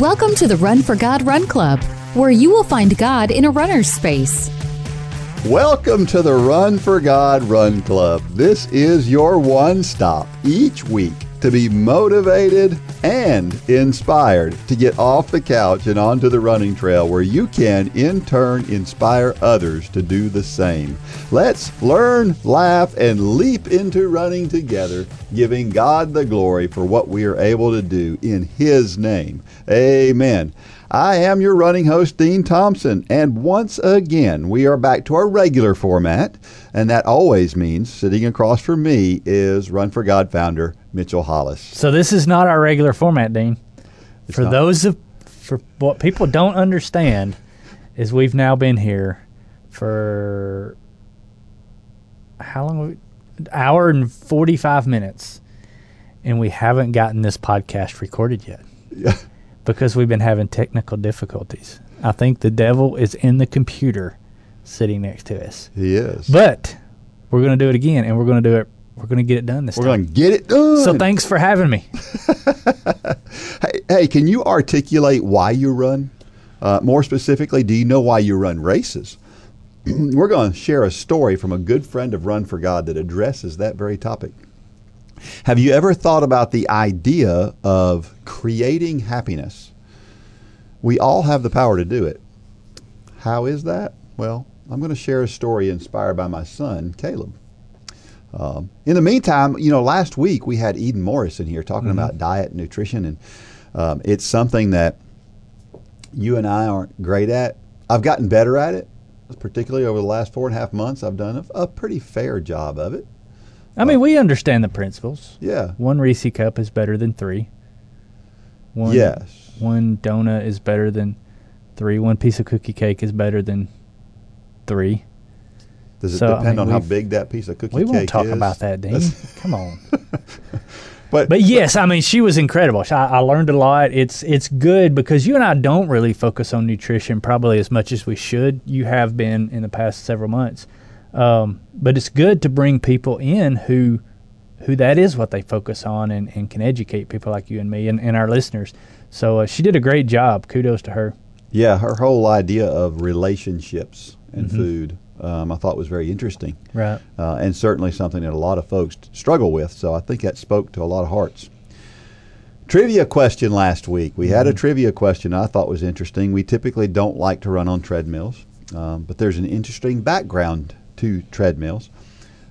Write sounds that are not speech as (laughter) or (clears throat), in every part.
Welcome to the Run for God Run Club, where you will find God in a runner's space. Welcome to the Run for God Run Club. This is your one stop each week to be motivated and inspired to get off the couch and onto the running trail where you can in turn inspire others to do the same. Let's learn, laugh, and leap into running together, giving God the glory for what we are able to do in His name. Amen. I am your running host, Dean Thompson, and once again, we are back to our regular format, and that always means sitting across from me is Run for God founder Mitchell Hollis. So this is not our regular format, Dean. It's for not. those of for what people don't understand is we've now been here for how long? An hour and forty five minutes, and we haven't gotten this podcast recorded yet Yeah. (laughs) because we've been having technical difficulties. I think the devil is in the computer sitting next to us, He is. but we're going to do it again, and we're going to do it. We're going to get it done this We're time. going to get it done. so thanks for having me. (laughs) Hey, hey, can you articulate why you run? Uh, more specifically, do you know why you run races? (clears throat) We're going to share a story from a good friend of Run for God that addresses that very topic. Have you ever thought about the idea of creating happiness? We all have the power to do it. How is that? Well, I'm going to share a story inspired by my son, Caleb. Um, in the meantime, you know, last week we had Eden Morris in here talking about diet and nutrition, and um, it's something that you and I aren't great at. I've gotten better at it, particularly over the last four and a half months. I've done a, a pretty fair job of it. I mean, we understand the principles. Yeah. One Reese cup is better than three. One, Yes. One donut is better than three. One piece of cookie cake is better than three. Does it So, I depend mean, on how big that piece of cookie is? We won't talk is? about that, Dean. (laughs) Come on. (laughs) But, But yes, I mean, she was incredible. I, I learned a lot. It's it's good because you and I don't really focus on nutrition probably as much as we should. You have been in the past several months, um, but it's good to bring people in who who that is what they focus on and, and can educate people like you and me and, and our listeners. So uh, she did a great job. Kudos to her. yeah, her whole idea of relationships and Mm-hmm. food, um, I thought was very interesting. Right. uh, and certainly something that a lot of folks struggle with. So I think that spoke to a lot of hearts. Trivia question last week. We had a trivia question I thought was interesting. We typically don't like to run on treadmills, um, but there's an interesting background to treadmills.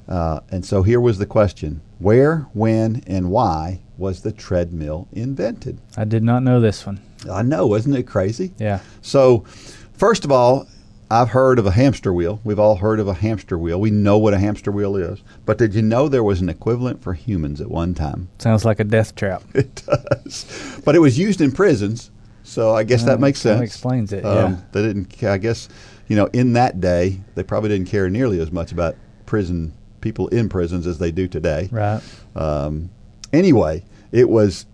Uh, and so here was the question Where, when, and why was the treadmill invented? I did not know this one. I know, wasn't it crazy? Yeah. So, first of all, I've heard of a hamster wheel. We've all heard of a hamster wheel. We know what a hamster wheel is. But did you know there was an equivalent for humans at one time? Sounds like a death trap. (laughs) It does. But it was used in prisons. So I guess that Uh, makes kinda sense. explains it, Um, yeah. They didn't. I guess you know in that day they probably didn't care nearly as much about prison people in prisons as they do today. Right. Um, anyway, it was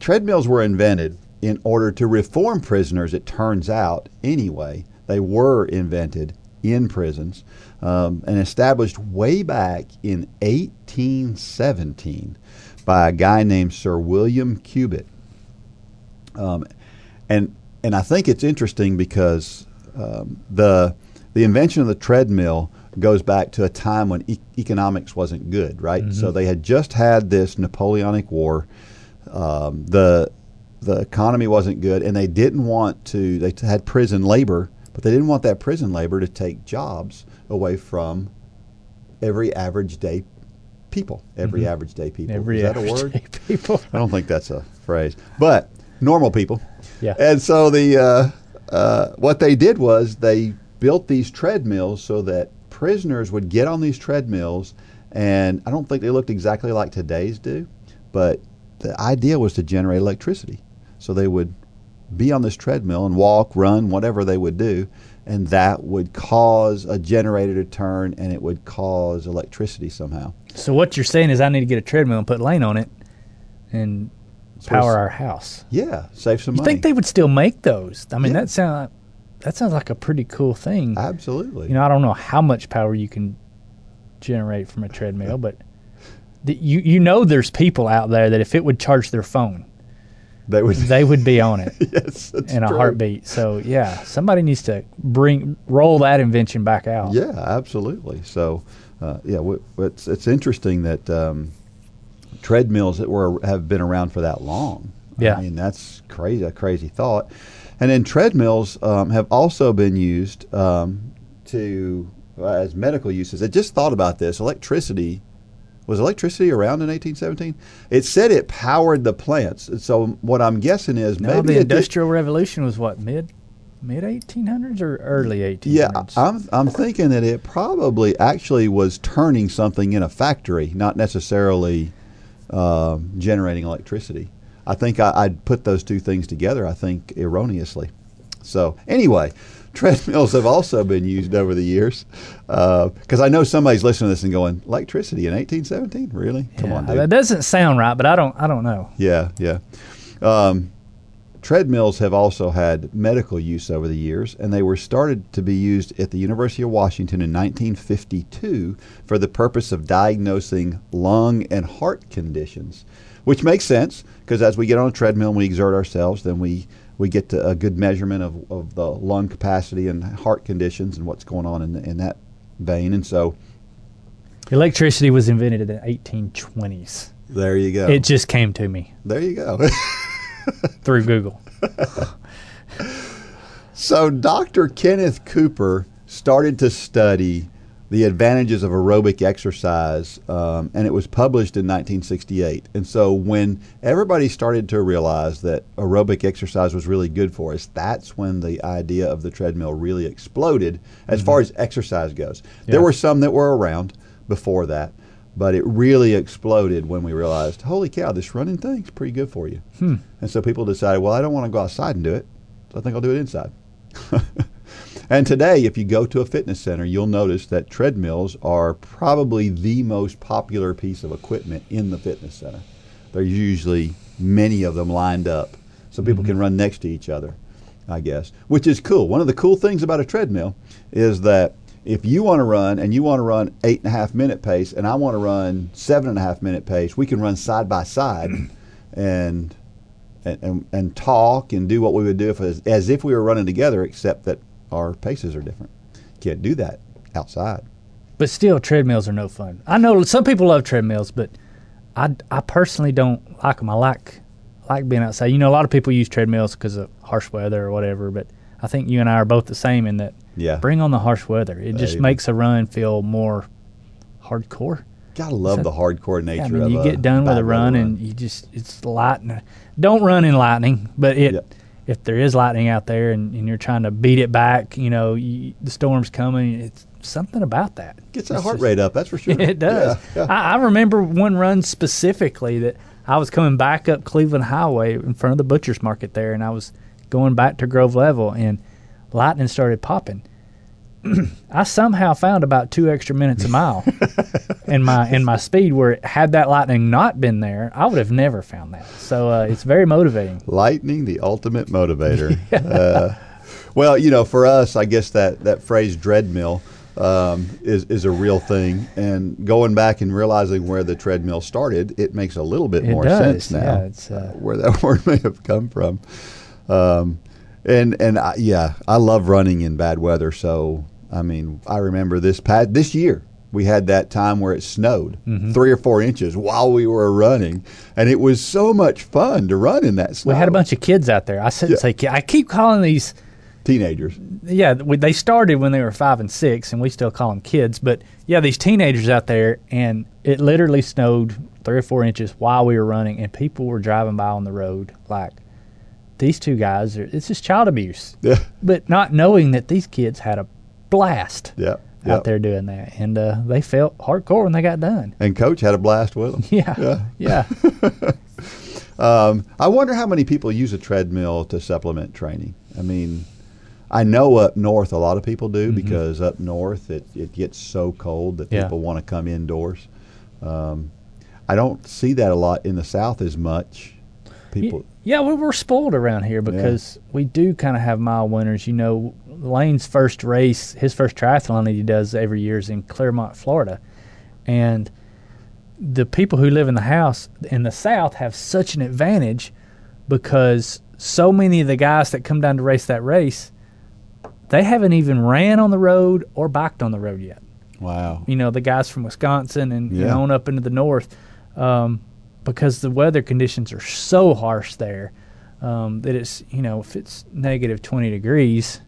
treadmills were invented in order to reform prisoners. It turns out, anyway, they were invented in prisons um, and established way back in 1817 by a guy named Sir William Cubitt. Um, and and I think it's interesting because um, the the invention of the treadmill goes back to a time when e- economics wasn't good, right? So they had just had this Napoleonic War. Um, the the economy wasn't good, and they didn't want to. They had prison labor, but they didn't want that prison labor to take jobs away from every average day people. Every average day people. Every Is that a word? (laughs) people. I don't think that's a phrase, but normal people. Yeah. And so the uh, uh, what they did was they built these treadmills so that prisoners would get on these treadmills, and I don't think they looked exactly like today's do, but the idea was to generate electricity. So they would be on this treadmill and walk, run, whatever they would do, and that would cause a generator to turn, and it would cause electricity somehow. So what you're saying is I need to get a treadmill and put Lane on it and power our house. Yeah, save some money. You money. think they would still make those? I mean, Yeah. that sound that sounds like a pretty cool thing. Absolutely. You know, I don't know how much power you can generate from a treadmill, (laughs) but the, you you know there's people out there that if it would charge their phone, they would. they would be on it (laughs) yes, in a true. heartbeat. So yeah, somebody needs to bring roll that invention back out. Yeah, absolutely. So, uh, yeah, w- it's it's interesting that um, treadmills that were have been around for that long. Yeah. I mean that's crazy, a crazy thought. And then treadmills um, have also been used um, to uh, as medical uses. I just thought about this. Electricity was electricity around in 1817. It said it powered the plants. So what I'm guessing is No, maybe the it did- Industrial Revolution was what mid mid 1800s or early 1800s. Yeah, I'm I'm thinking that it probably actually was turning something in a factory, not necessarily um generating electricity. I think I, I'd put those two things together. I think erroneously. So anyway, treadmills have also been used over the years because I know somebody's listening to this and going, electricity in 1817, really? Come Yeah, on, dude. That doesn't sound right, but I don't I don't know. Yeah, yeah. Um, treadmills have also had medical use over the years, and they were started to be used at the University of Washington in 1952 for the purpose of diagnosing lung and heart conditions, which makes sense because as we get on a treadmill and we exert ourselves, then we we get to a good measurement of, of the lung capacity and heart conditions and what's going on in, in that vein. And so Electricity was invented in the 1820s. there you go. It just came to me there you go. (laughs) through Google. (laughs) So Dr. Kenneth Cooper started to study the advantages of aerobic exercise, um, and it was published in 1968. And so when everybody started to realize that aerobic exercise was really good for us, that's when the idea of the treadmill really exploded as far as exercise goes. There were some that were around before that. But it really exploded when we realized, holy cow, this running thing's pretty good for you. And so people decided, well, I don't want to go outside and do it, so I think I'll do it inside. (laughs) and today, if you go to a fitness center, you'll notice that treadmills are probably the most popular piece of equipment in the fitness center. There's usually many of them lined up so people mm-hmm. can run next to each other, I guess, which is cool. One of the cool things about a treadmill is that if you want to run and you want to run eight and a half minute pace and I want to run seven and a half minute pace, we can run side by side (clears throat) and and, and, and talk and do what we would do if as, as if we were running together, except that our paces are different. Can't do that outside. But still, treadmills are no fun. I know some people love treadmills, but I, I personally don't like them. I like like being outside. You know, a lot of people use treadmills because of harsh weather or whatever. But I think you and I are both the same in that. Yeah. Bring on the harsh weather. It just makes a run feel more hardcore. Gotta love So- the hardcore nature Yeah, I mean, of you get done with a weather run and you just it's lightning. Don't run in lightning, but it. If there is lightning out there and, and you're trying to beat it back, you know, you, the storm's coming. It's something about that. gets that It's heart just- rate up. That's for sure. (laughs) It does. Yeah, yeah. I, I remember one run specifically that I was coming back up Cleveland Highway in front of the butcher's market there, and I was going back to Grove Level, and lightning started popping. I somehow found about two extra minutes a mile (laughs) in my in my speed. Where had that lightning not been there, I would have never found that. So uh, it's very motivating. Lightning, the ultimate motivator. (laughs) uh, well, you know, for us, I guess that, that phrase "dreadmill" um, is is a real thing. And going back and realizing where the treadmill started, it makes a little bit It more does, sense now. yeah, it's, uh, where that (laughs) word may have come from. Um, and and I, yeah, I love running in bad weather. So I mean, I remember this past this year. We had that time where it snowed Mm-hmm. three or four inches while we were running, and it was so much fun to run in that snow. We had a bunch of kids out there. I shouldn't Yeah. say. I keep calling these teenagers. yeah, we, they started when they were five and six, and we still call them kids. But yeah, these teenagers out there, and it literally snowed three or four inches while we were running, and people were driving by on the road like these two guys. Are, it's just child abuse, Yeah, but not knowing that these kids had a blast yeah, yeah. out there doing that, and uh, they felt hardcore when they got done. And coach had a blast with them. (laughs) Yeah, yeah. (laughs) Um, I wonder how many people use a treadmill to supplement training. I mean, I know up north a lot of people do because up north it, it gets so cold that Mm-hmm. Yeah. people want to come indoors. Um, I don't see that a lot in the south as much. People, Yeah, we we're spoiled around here because we do kind of have mild winters. You know, Lane's first race, his first triathlon that he does every year is in Clermont, Florida, and the people who live in the house in the south have such an advantage because so many of the guys that come down to race that race, they haven't even ran on the road or biked on the road yet. Wow. You know, the guys from Wisconsin and, and on up into the north, um, because the weather conditions are so harsh there um, that it's you know if it's negative twenty degrees,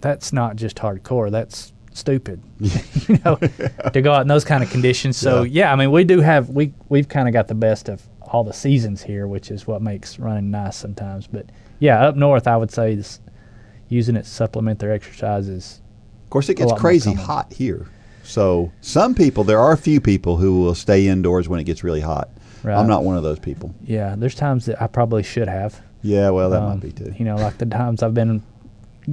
that's not just hardcore. That's stupid. (laughs) you know, (laughs) to go out in those kind of conditions. So Yeah. yeah, I mean, we do have we we've kind of got the best of all the seasons here, which is what makes running nice sometimes. But yeah, up north, I would say this, using it to supplement their exercises. Of course, it gets crazy hot here. So some people, there are a few people who will stay indoors when it gets really hot. Right. I'm not one of those people. Yeah, there's times that I probably should have. Yeah, well, that Um, might be too. You know, like the times I've been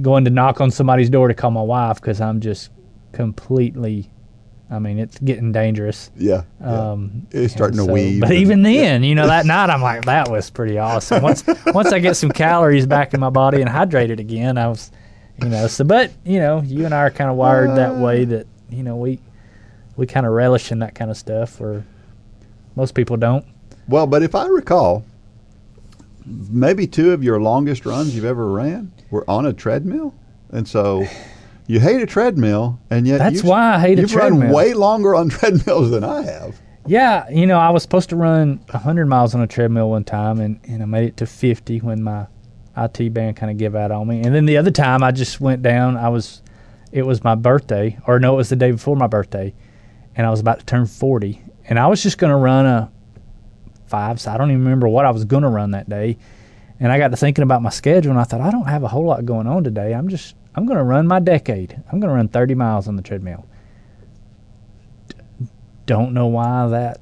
going to knock on somebody's door to call my wife because I'm just completely. I mean, it's getting dangerous. Yeah, yeah. Um, It's starting and to so- weave. But and- even then, you know, that (laughs) night I'm like, that was pretty awesome. Once once I get some calories back in my body and hydrated again, I was, you know, so. But you know, you and I are kind of wired that way that you know we we kind of relish in that kind of stuff, where most people don't. Well, but if I recall, maybe two of your longest runs you've ever ran were on a treadmill, and so you hate a treadmill, and yet That's why I hate a treadmill. you've run way longer on (laughs) treadmills than I have. Yeah, you know, I was supposed to run 100 miles on a treadmill one time, and, and I made it to 50 when my IT band kind of gave out on me. And then the other time, I just went down. I was, it was my birthday, or no, it was the day before my birthday, and I was about to turn 40, and I was just going to run a five. So I don't even remember what I was going to run that day. And I got to thinking about my schedule, and I thought I don't have a whole lot going on today. I'm just I'm going to run my decade. I'm going to run 30 miles on the treadmill. D- don't know why that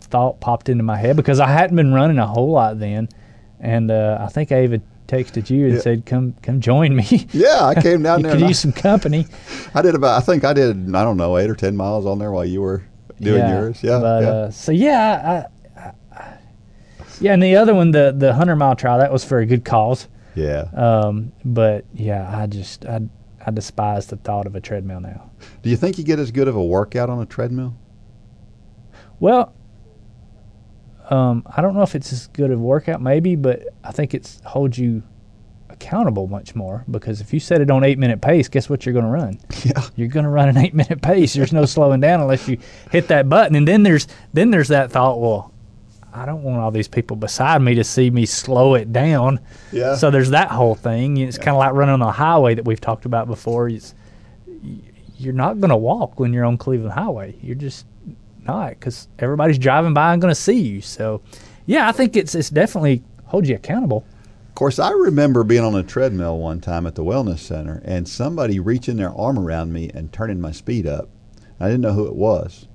thought popped into my head because I hadn't been running a whole lot then, and uh, I think I even texted you and Yeah. said, "Come, come join me." Yeah, I came down (laughs) there. could and I- some company. I did about. I think I did. I don't know, eight or ten miles on there while you were doing yeah, yours. Yeah, But yeah. Uh, so yeah, I, I, I- yeah, and the other one, the the hundred mile trial, that was for a good cause. yeah. Um, but yeah, I just I I despise the thought of a treadmill now. Do you think you get as good of a workout on a treadmill? Well, um, I don't know if it's as good of a workout, maybe, but I think it's holds you accountable much more because if you set it on eight minute pace, guess what you're going to run? (laughs) Yeah. You're going to run an eight minute pace. There's no slowing down unless you hit that button. And then there's then there's that thought, well, I don't want all these people beside me to see me slow it down. Yeah. So there's that whole thing. It's kind of like running on the highway that we've talked about before. It's, you're not going to walk when you're on Cleveland Highway. You're just not because everybody's driving by and going to see you. So, yeah, I think it's it's definitely holds you accountable. Of course, I remember being on a treadmill one time at the wellness center and somebody reaching their arm around me and turning my speed up. I didn't know who it was.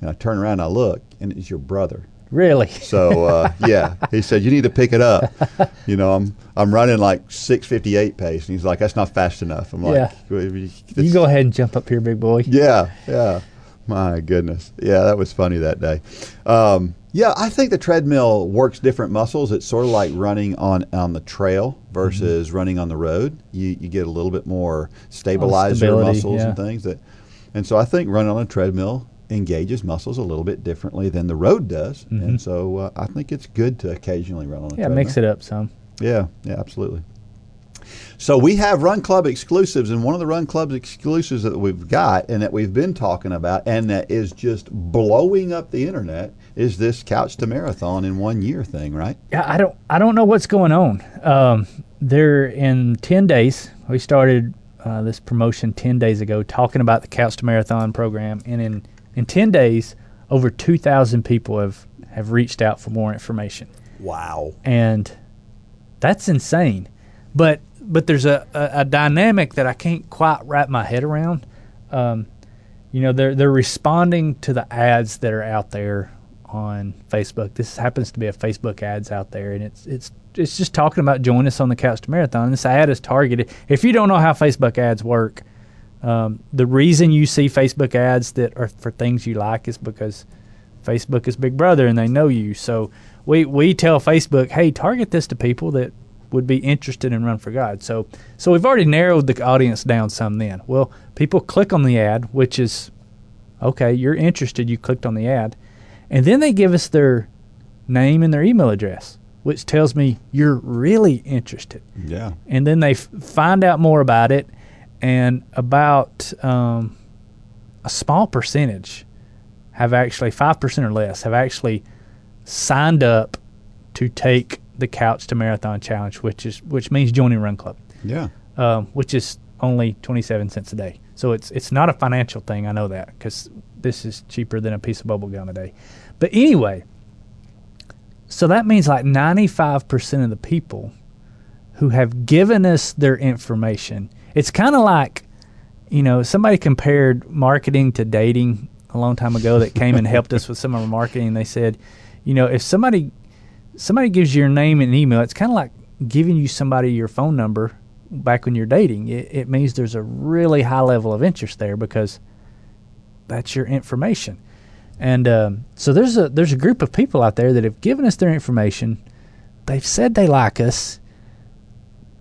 And I turn around and I look, and it's your brother. Really. So uh, (laughs) yeah, he said you need to pick it up. You know, I'm I'm running like 6:58 pace, and he's like, "That's not fast enough." I'm like, Yeah. "Well, You go ahead and jump up here, big boy. Yeah, yeah. My goodness. Yeah, that was funny that day. Um, yeah, I think the treadmill works different muscles. It's sort of like running on, on the trail versus Mm-hmm. running on the road. You, you get a little bit more stabilizer stability, muscles and things that, and so I think running on a treadmill engages muscles a little bit differently than the road does. And so uh, I think it's good to occasionally run on a Mm-hmm. Yeah, treadmill. mix it up some. Yeah, yeah, absolutely. So we have Run Club exclusives, and one of the Run Club exclusives that we've got and that we've been talking about, and that is just blowing up the internet, is this Couch to Marathon in one year thing, right? Yeah, I don't I don't know what's going on. Um, there in ten days, we started uh, this promotion ten days ago, talking about the Couch to Marathon program, and in in ten days, over two thousand people have have reached out for more information, Wow. and that's insane. But but there's a, a, a dynamic that I can't quite wrap my head around. Um, you know, they're they're responding to the ads that are out there on Facebook. This happens to be a Facebook ads out there, and it's it's it's just talking about join us on the Couch to Marathon. This ad is targeted. If you don't know how Facebook ads work, um, the reason you see Facebook ads that are for things you like is because Facebook is Big Brother and they know you. So we we tell Facebook, hey, target this to people that would be interested in Run for God. So so we've already narrowed the audience down some. Then, well, people click on the ad, which is okay. You're interested. You clicked on the ad, and then they give us their name and their email address. which tells me you're really interested. Yeah. And then they f- find out more about it, and about um, a small percentage have actually five percent or less have actually signed up to take the Couch to Marathon Challenge, which is which means joining Run Club, Yeah. um, which is only twenty seven cents a day. So it's it's not a financial thing. I know that because this is cheaper than a piece of bubble gum a day. But anyway, so that means like ninety five percent of the people who have given us their information. It's kind of like, you know, somebody compared marketing to dating a long time ago that came and helped us with some of our marketing. They said, you know, if somebody somebody gives you your name and email, it's kind of like giving you somebody your phone number back when you're dating. It, it means there's a really high level of interest there because that's your information. And um, so there's a there's a group of people out there that have given us their information. They've said they like us,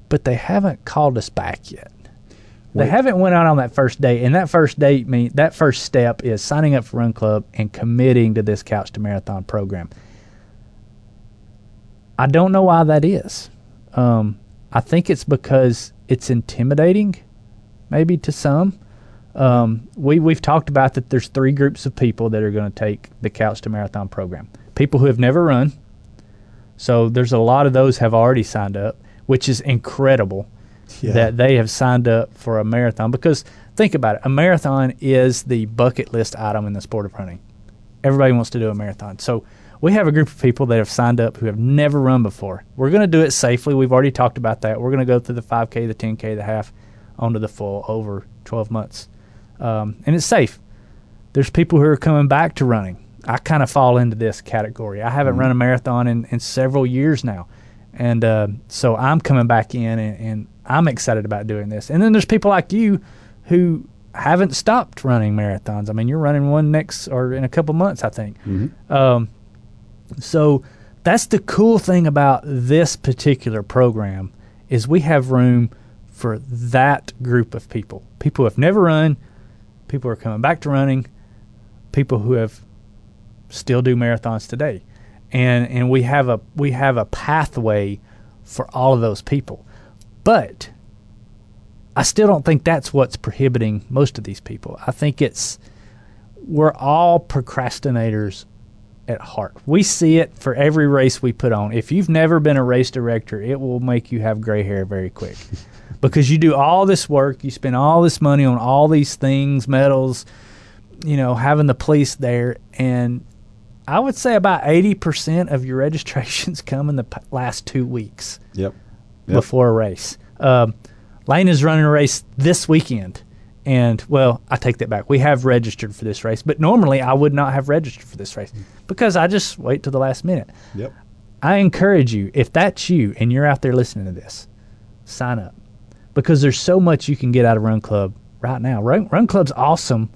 but they haven't called us back yet. They Wait. haven't went out on that first date, and that first date mean that first step is signing up for Run Club and committing to this Couch to Marathon program. I don't know why that is. Um, I think it's because it's intimidating, maybe to some. Um, we we've talked about that. There's three groups of people that are going to take the Couch to Marathon program. People who have never run. So there's a lot of those have already signed up, which is incredible Yeah. that they have signed up for a marathon. Because think about it, a marathon is the bucket list item in the sport of running. Everybody wants to do a marathon. So we have a group of people that have signed up who have never run before. We're going to do it safely. We've already talked about that. We're going to go through the 5K, the 10K, the half, onto the full over 12 months. Um, and it's safe. There's people who are coming back to running. I kind of fall into this category. I haven't run a marathon in, in several years now. And uh, so I'm coming back in and, and I'm excited about doing this. And then there's people like you who haven't stopped running marathons. I mean, you're running one next or in a couple months, I think. Um, so that's the cool thing about this particular program is we have room for that group of people. People who have never run, people who are coming back to running, people who have still do marathons today. And and we have a we have a pathway for all of those people. But I still don't think that's what's prohibiting most of these people. I think it's we're all procrastinators at heart. We see it for every race we put on. If you've never been a race director, it will make you have gray hair very quick. (laughs) because you do all this work, you spend all this money on all these things, medals, you know, having the police there and I would say about 80% of your (laughs) registrations come in the p- last 2 weeks Yep. Yep. before a race. Um, Lane is running a race this weekend. And, well, I take that back. We have registered for this race, but normally I would not have registered for this race mm. because I just wait till the last minute. Yep. I encourage you, if that's you and you're out there listening to this, sign up because there's so much you can get out of Run Club right now. Run, Run Club's awesome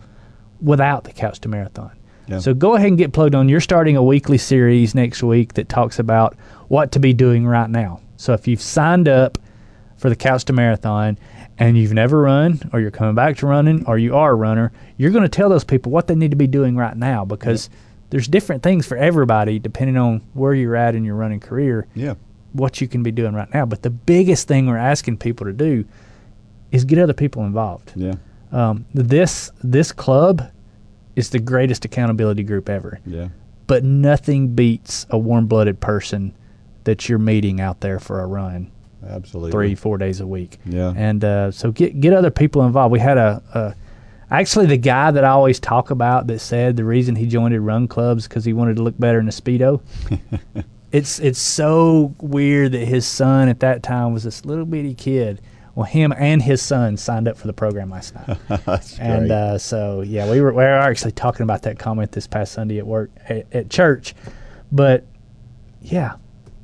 without the Couch to Marathon. Yeah. So go ahead and get plugged on. You're starting a weekly series next week that talks about what to be doing right now. So if you've signed up for the Couch to Marathon and you've never run, or you're coming back to running, or you are a runner, you're going to tell those people what they need to be doing right now because there's different things for everybody depending on where you're at in your running career, Yeah. what you can be doing right now. But the biggest thing we're asking people to do is get other people involved. Yeah. Um, this this club is the greatest accountability group ever, Yeah. but nothing beats a warm blooded person that you're meeting out there for a run Absolutely. three four days a week. Yeah. And uh, so get get other people involved. We had a, a actually the guy that I always talk about that said the reason he joined run clubs because he wanted to look better in a speedo. (laughs) it's it's so weird that his son at that time was this little bitty kid. Well, him and his son signed up for the program last night. (laughs) And uh, so, yeah, we were, we were actually talking about that comment this past Sunday at work at, at church. But yeah,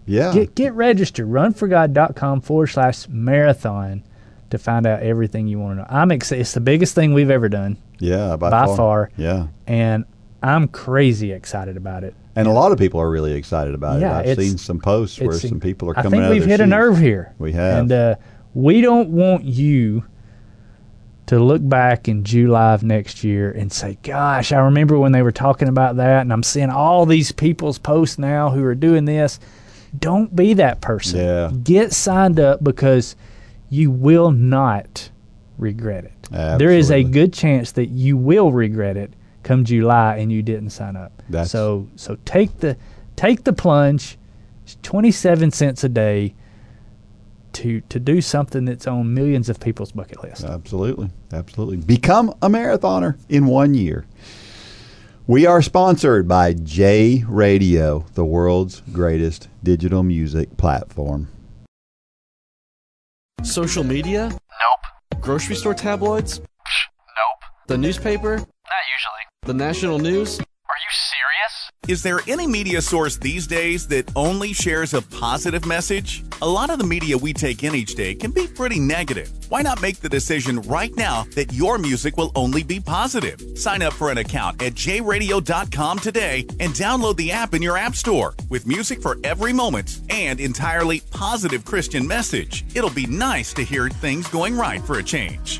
yeah. get get registered. Runforgod.com forward slash marathon to find out everything you want to know. I'm excited. It's the biggest thing we've ever done, yeah. By, by far. Yeah. and I'm crazy excited about it. And a lot of people are really excited about Yeah, it. I've seen some posts where some people are coming. I think we've hit a nerve here. We have. and uh, we don't want you to look back in July of next year and say, "Gosh, I remember when they were talking about that," and I'm seeing all these people's posts now who are doing this. Don't be that person. Yeah. Get signed up because you will not regret it. There is a good chance that you will regret it come July and you didn't sign up. That's- so so take the take the plunge. It's 27 cents a day to to do something that's on millions of people's bucket list. Absolutely. Absolutely. Become a marathoner in one year. We are sponsored by J Radio, the world's greatest digital music platform. Social media? Nope. Grocery store tabloids? Nope. The newspaper? Not usually. The national news? Are you serious? Is there any media source these days that only shares a positive message? A lot of the media we take in each day can be pretty negative. Why not make the decision right now that your music will only be positive? Sign up for an account at jradio.com today and download the app in your app store with music for every moment and entirely positive Christian message. It'll be nice to hear things going right for a change.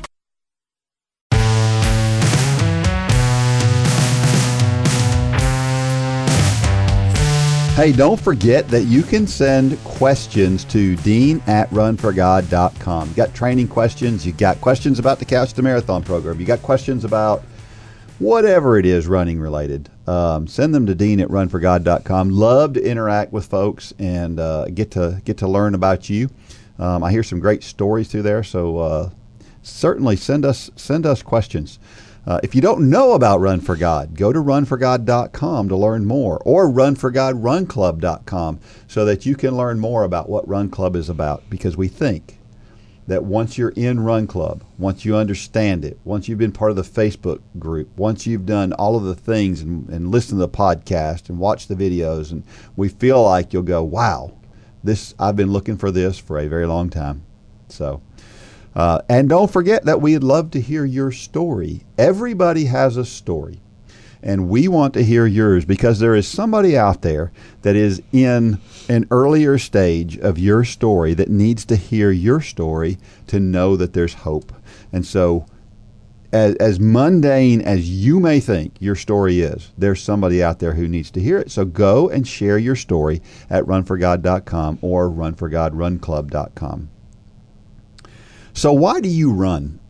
Hey, don't forget that you can send questions to dean at runforgod.com. You got training questions, you got questions about the Couch to Marathon program, you got questions about whatever it is running related. Um, send them to dean at runforgod.com. Love to interact with folks and uh, get to get to learn about you. Um, I hear some great stories through there, so uh, certainly send us send us questions. Uh, if you don't know about Run for God, go to runforgod.com to learn more, or runforgodrunclub.com so that you can learn more about what Run Club is about. Because we think that once you're in Run Club, once you understand it, once you've been part of the Facebook group, once you've done all of the things and, and listened to the podcast and watched the videos, and we feel like you'll go, wow, this I've been looking for this for a very long time. So. Uh, and don't forget that we'd love to hear your story. Everybody has a story. And we want to hear yours because there is somebody out there that is in an earlier stage of your story that needs to hear your story to know that there's hope. And so, as, as mundane as you may think your story is, there's somebody out there who needs to hear it. So go and share your story at runforgod.com or runforgodrunclub.com. So, why do you run?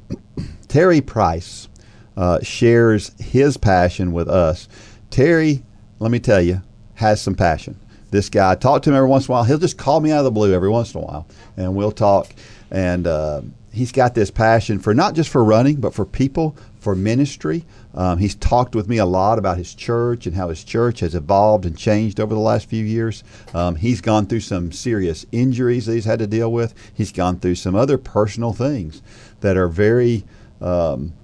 Terry Price uh, shares his passion with us. Terry, let me tell you, has some passion. This guy, I talk to him every once in a while. He'll just call me out of the blue every once in a while, and we'll talk. And uh, he's got this passion for not just for running, but for people, for ministry. Um, he's talked with me a lot about his church and how his church has evolved and changed over the last few years. Um, he's gone through some serious injuries that he's had to deal with. He's gone through some other personal things that are very um,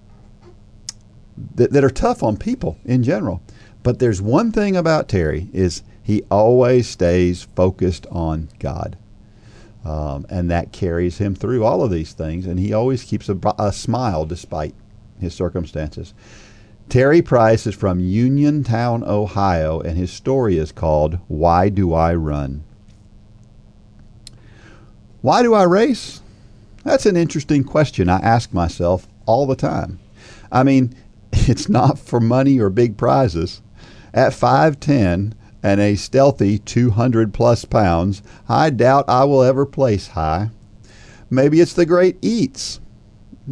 that, that are tough on people in general. But there's one thing about Terry is he always stays focused on God. Um, and that carries him through all of these things, and he always keeps a, a smile despite his circumstances. Terry Price is from Uniontown, Ohio, and his story is called Why Do I Run? Why do I race? That's an interesting question I ask myself all the time. I mean, (laughs) it's not for money or big prizes. At 5'10 and a stealthy 200 plus pounds, I doubt I will ever place high. Maybe it's the great eats.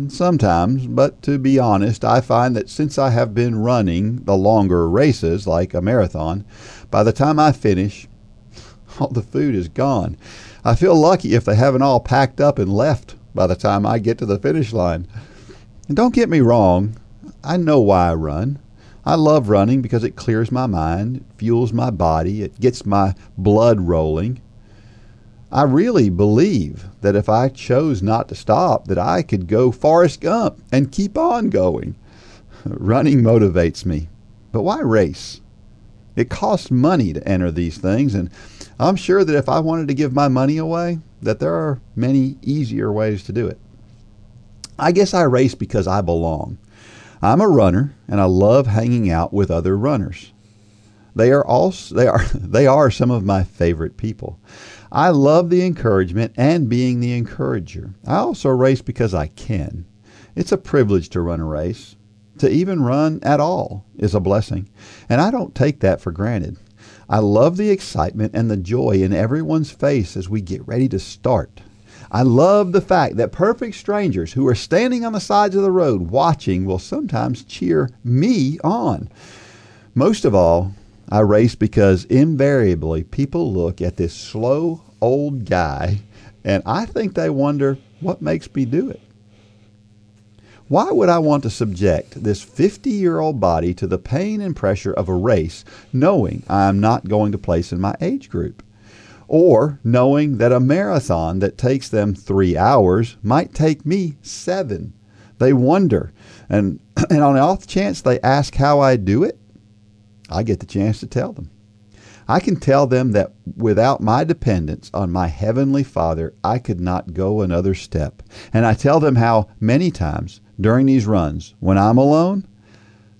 Sometimes, but to be honest, I find that since I have been running the longer races, like a marathon, by the time I finish, (laughs) all the food is gone. I feel lucky if they haven't all packed up and left by the time I get to the finish line. And don't get me wrong, I know why I run. I love running because it clears my mind, fuels my body, it gets my blood rolling. I really believe that if I chose not to stop, that I could go Forrest Gump and keep on going. (laughs) Running motivates me. But why race? It costs money to enter these things, and I'm sure that if I wanted to give my money away, that there are many easier ways to do it. I guess I race because I belong. I'm a runner, and I love hanging out with other runners. They are also they are (laughs) they are some of my favorite people. I love the encouragement and being the encourager. I also race because I can. It's a privilege to run a race. To even run at all is a blessing, and I don't take that for granted. I love the excitement and the joy in everyone's face as we get ready to start. I love the fact that perfect strangers who are standing on the sides of the road watching will sometimes cheer me on. Most of all, I race because invariably people look at this slow old guy and I think they wonder what makes me do it. Why would I want to subject this 50 year old body to the pain and pressure of a race knowing I am not going to place in my age group? Or knowing that a marathon that takes them three hours might take me seven? They wonder. And, (clears throat) and on the off chance they ask how I do it, I get the chance to tell them. I can tell them that without my dependence on my Heavenly Father, I could not go another step. And I tell them how many times during these runs, when I'm alone,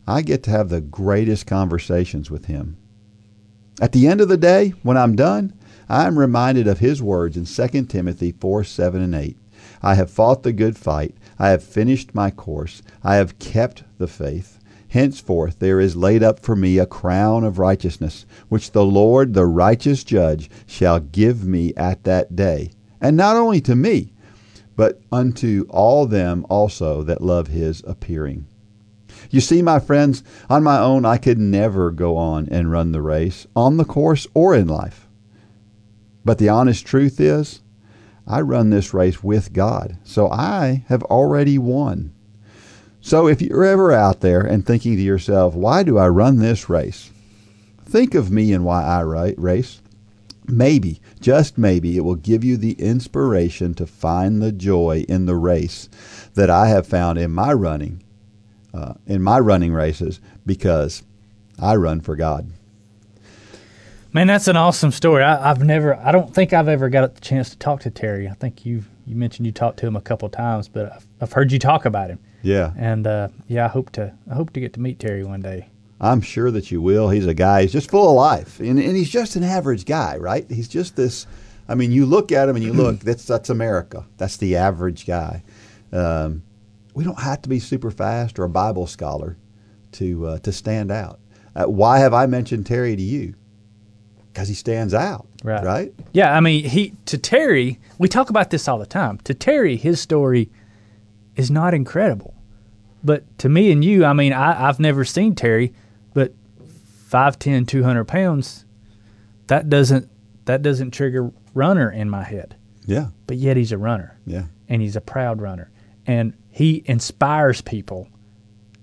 I get to have the greatest conversations with Him. At the end of the day, when I'm done, I am reminded of His words in 2 Timothy 4 7 and 8. I have fought the good fight. I have finished my course. I have kept the faith. Henceforth there is laid up for me a crown of righteousness, which the Lord, the righteous judge, shall give me at that day. And not only to me, but unto all them also that love his appearing. You see, my friends, on my own I could never go on and run the race, on the course or in life. But the honest truth is, I run this race with God, so I have already won. So if you're ever out there and thinking to yourself, why do I run this race? Think of me and why I race. Maybe, just maybe, it will give you the inspiration to find the joy in the race that I have found in my running, uh, in my running races, because I run for God. Man, that's an awesome story. I, have never, I don't think I've ever got the chance to talk to Terry. I think you you mentioned you talked to him a couple times, but I've, I've heard you talk about him. Yeah. And uh, yeah, I hope to I hope to get to meet Terry one day. I'm sure that you will. He's a guy. He's just full of life, and, and he's just an average guy, right? He's just this. I mean, you look at him and you look. (clears throat) that's that's America. That's the average guy. Um, we don't have to be super fast or a Bible scholar to uh, to stand out. Uh, why have I mentioned Terry to you? Because he stands out, right? Right? Yeah. I mean, he to Terry. We talk about this all the time. To Terry, his story is not incredible. But to me and you, I mean, I, have never seen Terry, but 5'10", 200 pounds, that doesn't that doesn't trigger runner in my head. Yeah. But yet he's a runner. Yeah. And he's a proud runner. And he inspires people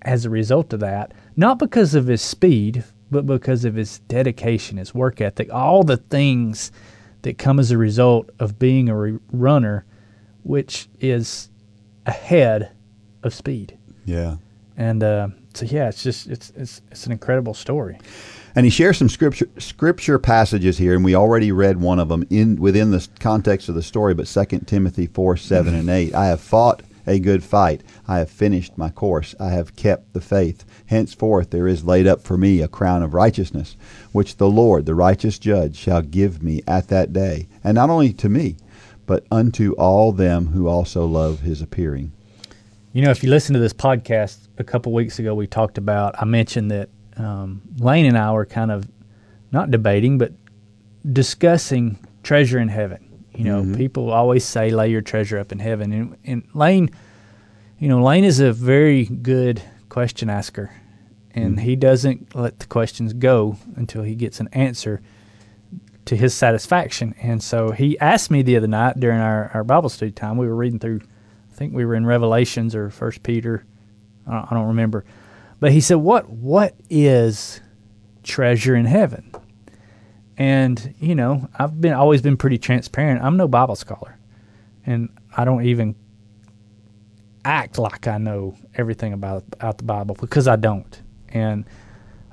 as a result of that, not because of his speed, but because of his dedication, his work ethic, all the things that come as a result of being a re- runner, which is ahead of speed. Yeah. And uh, so yeah, it's just it's it's it's an incredible story. And he shares some scripture scripture passages here, and we already read one of them in within the context of the story. But Second Timothy four seven and eight, I have fought a good fight, I have finished my course, I have kept the faith. Henceforth there is laid up for me a crown of righteousness, which the Lord, the righteous Judge, shall give me at that day, and not only to me, but unto all them who also love his appearing. You know, if you listen to this podcast a couple weeks ago, we talked about, I mentioned that um, Lane and I were kind of not debating, but discussing treasure in heaven. You know, mm-hmm. people always say, lay your treasure up in heaven. And, and Lane, you know, Lane is a very good question asker, and mm-hmm. he doesn't let the questions go until he gets an answer to his satisfaction. And so he asked me the other night during our, our Bible study time, we were reading through, I think we were in Revelations or First Peter, I don't, I don't remember. But he said, "What what is treasure in heaven?" And you know, I've been always been pretty transparent. I'm no Bible scholar, and I don't even act like I know everything about about the Bible because I don't. And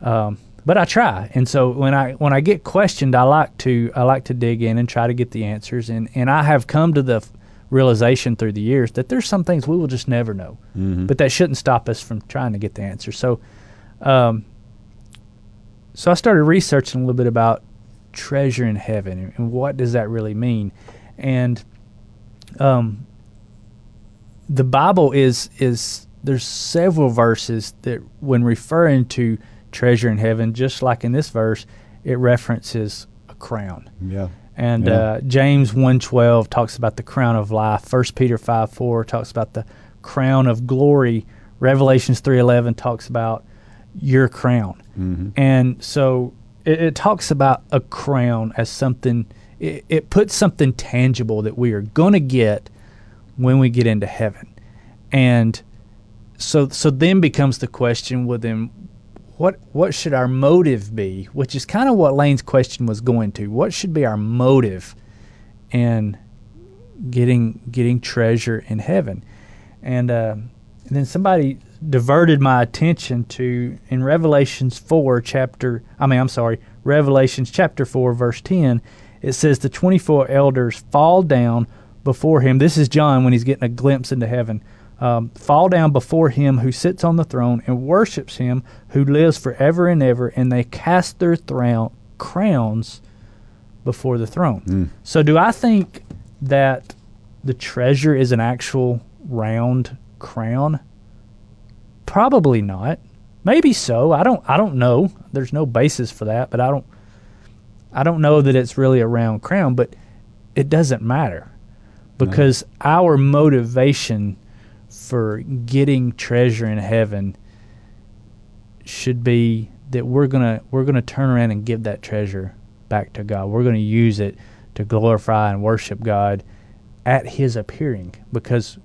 um, but I try. And so when I when I get questioned, I like to I like to dig in and try to get the answers. And and I have come to the f- realization through the years that there's some things we will just never know, mm-hmm. but that shouldn't stop us from trying to get the answer. So, um, so I started researching a little bit about treasure in heaven and, what does that really mean, and um, the Bible is is there's several verses that when referring to treasure in heaven, just like in this verse, it references a crown. Yeah. And Yeah. uh, James 1.12 talks about the crown of life. 1 Peter 5.4 talks about the crown of glory. Revelations 3.11 talks about your crown. And so it, it talks about a crown as something, it, it puts something tangible that we are going to get when we get into heaven. And so so then becomes the question well then what what should our motive be? Which is kind of what lane's question was going to. What should be our motive in getting getting treasure in heaven? And uh, and then somebody diverted my attention to in revelations 4 chapter i mean i'm sorry revelations chapter 4 verse 10 it says the 24 elders fall down before him. This is john when he's getting a glimpse into heaven. Um, fall down before him who sits on the throne and worships him who lives forever and ever and they cast their thro- crowns before the throne. So do i think that the treasure is an actual round crown probably not. Maybe so. I don't i don't know. There's no basis for that but i don't i don't know that it's really a round crown but it doesn't matter because our motivation for getting treasure in heaven should be that we're gonna we're gonna turn around and give that treasure back to God. We're gonna use it to glorify and worship God at His appearing because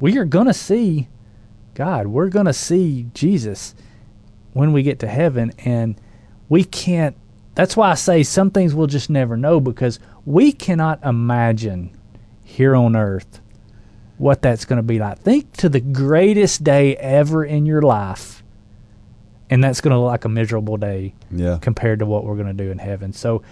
we are gonna see God. We're gonna see Jesus when we get to heaven, and we can't. That's why I say some things we'll just never know because we cannot imagine here on earth what that's going to be like. Think to the greatest day ever in your life, and that's going to look like a miserable day Yeah. compared to what we're going to do in heaven. So,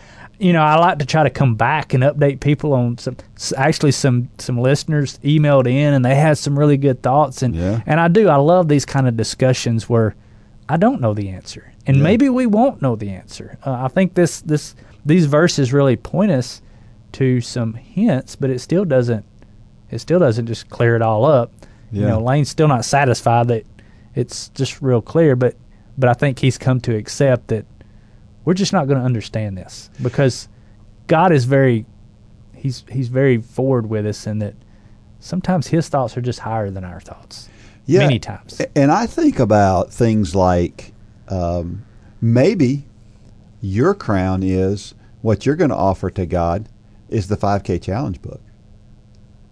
you know, I like to try to come back and update people on some. Actually, some some listeners emailed in and they had some really good thoughts, and Yeah. and I do. I love these kind of discussions where I don't know the answer, and Yeah. maybe we won't know the answer. Uh, I think this this these verses really point us to some hints, but it still doesn't it still doesn't just clear it all up. You know, Lane's still not satisfied that it's just real clear, but but I think he's come to accept that we're just not going to understand this because God is very he's he's very forward with us in that sometimes his thoughts are just higher than our thoughts. Yeah. Many times. And I think about things like um, maybe your crown is what you're going to offer to God is the 5K challenge book.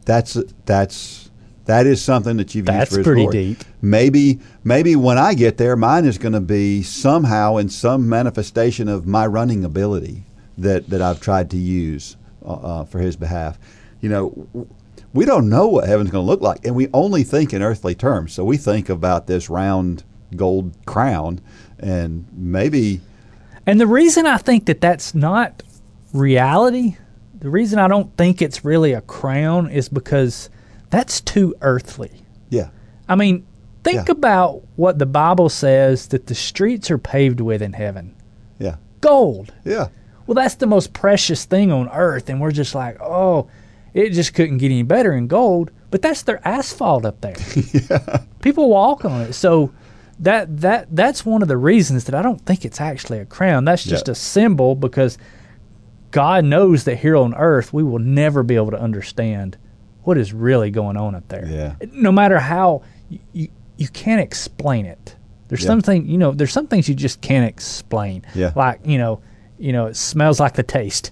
That's that's that is something that you've That's used for His pretty glory. deep. Maybe maybe when I get there, mine is going to be somehow in some manifestation of my running ability that that I've tried to use uh, uh, for His behalf. You know, we don't know what heaven's going to look like, and we only think in earthly terms. So we think about this round gold crown, and maybe And the reason I think that that's not reality, the reason I don't think it's really a crown is because that's too earthly. yeah, I mean, think Yeah. about what the Bible says that the streets are paved with in heaven yeah, gold. yeah, Well, that's the most precious thing on earth. And we're just like, oh, it just couldn't get any better in gold. But that's their asphalt up there. (laughs) yeah. People walk on it. So that that that's one of the reasons that I don't think it's actually a crown. That's just Yeah. a symbol because God knows that here on earth we will never be able to understand what is really going on up there. Yeah. No matter how you you, can't explain it. There's Yeah. something you know. There's some things you just can't explain. Yeah. Like you know, you know, it smells like the taste.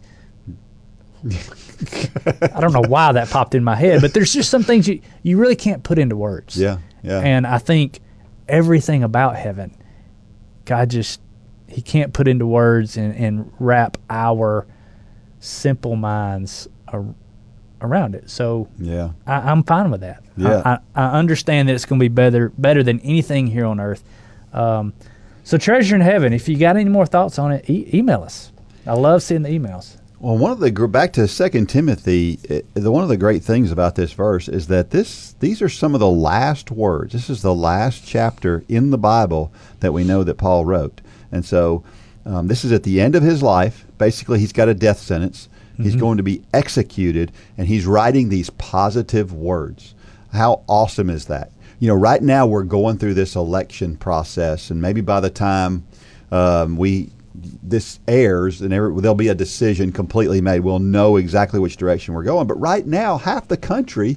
I don't know (laughs) why that popped in my head, but there's just some things you you really can't put into words. yeah, yeah. And I think everything about heaven, God just He can't put into words and, and wrap our simple minds ar- around it. So yeah. I, I'm fine with that. Yeah. I, I, I understand that it's going to be better better than anything here on earth. Um, so treasure in heaven. If you got any more thoughts on it, e- email us. I love seeing the emails. Well, one of the back to Second Timothy, it, the one of the great things about this verse is that this these are some of the last words. This is the last chapter in the Bible that we know that Paul wrote, and so um, this is at the end of his life. Basically, he's got a death sentence. He's going to be executed, and he's writing these positive words. How awesome is that? You know, right now we're going through this election process, and maybe by the time um, we this airs and every, there'll be a decision completely made. We'll know exactly which direction we're going. But right now, half the country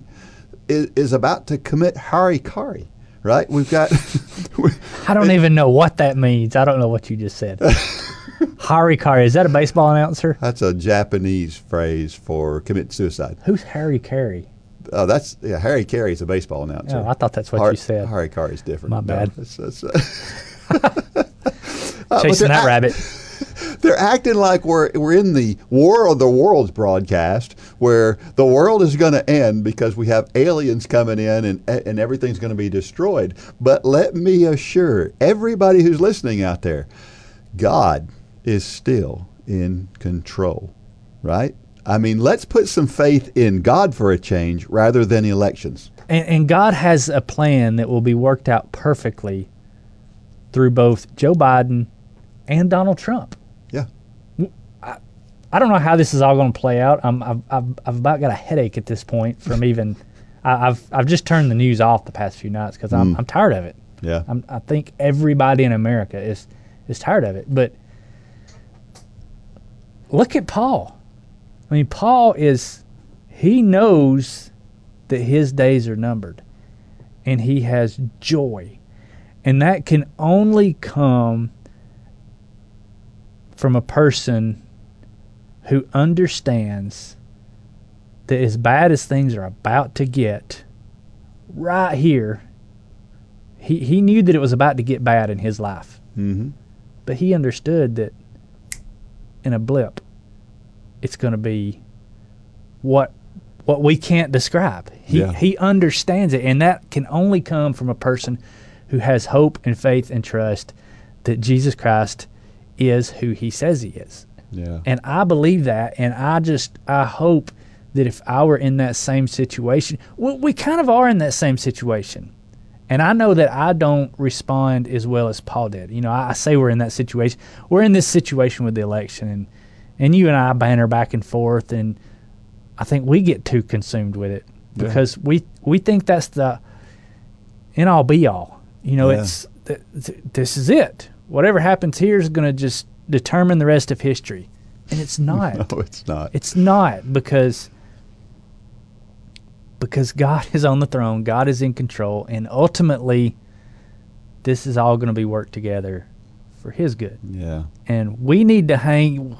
is, is about to commit harikari. Right? We've got. (laughs) I don't (laughs) even know what that means. I don't know what you just said. (laughs) (laughs) harikari is that a baseball announcer? That's a Japanese phrase for commit suicide. Who's Harry Caray? Oh, that's yeah. Harry Caray is a baseball announcer. Oh, I thought that's what Har- you said. Harry Caray is different. My No, bad. that's- that's, (laughs) uh, (laughs) Chasing that act- rabbit. They're acting like we're we're in the war of the worlds broadcast, where the world is going to end because we have aliens coming in and and everything's going to be destroyed. But let me assure everybody who's listening out there, God is still in control, right? I mean, let's put some faith in God for a change rather than elections. And, and God has a plan that will be worked out perfectly through both Joe Biden and Donald Trump. Yeah. I don't know how this is all going to play out. I'm, I've, I've, I've about got a headache at this point from even. (laughs) I, I've I've just turned the news off the past few nights because I'm mm. I'm tired of it. Yeah. I'm, I think everybody in America is is tired of it. But look at Paul. I mean, Paul is he knows that his days are numbered, and he has joy, and that can only come from a person who understands that as bad as things are about to get, right here, he, he knew that it was about to get bad in his life. Mm-hmm. But he understood that in a blip, it's going to be what what we can't describe. He Yeah. he understands it, and that can only come from a person who has hope and faith and trust that Jesus Christ is who He says He is. Yeah. And I believe that, and I just I hope that if I were in that same situation, well, we kind of are in that same situation. And I know that I don't respond as well as Paul did. You know, I, I say we're in that situation. We're in this situation with the election, and and you and I banter back and forth, and I think we get too consumed with it Yeah. because we we think that's the in all be all. You know, Yeah. it's th- th- this is it. Whatever happens here is going to just determine the rest of history, and it's (laughs) not. No, it's not. It's not because because God is on the throne, God is in control, and ultimately this is all going to be worked together for his good. yeah. And we need to hang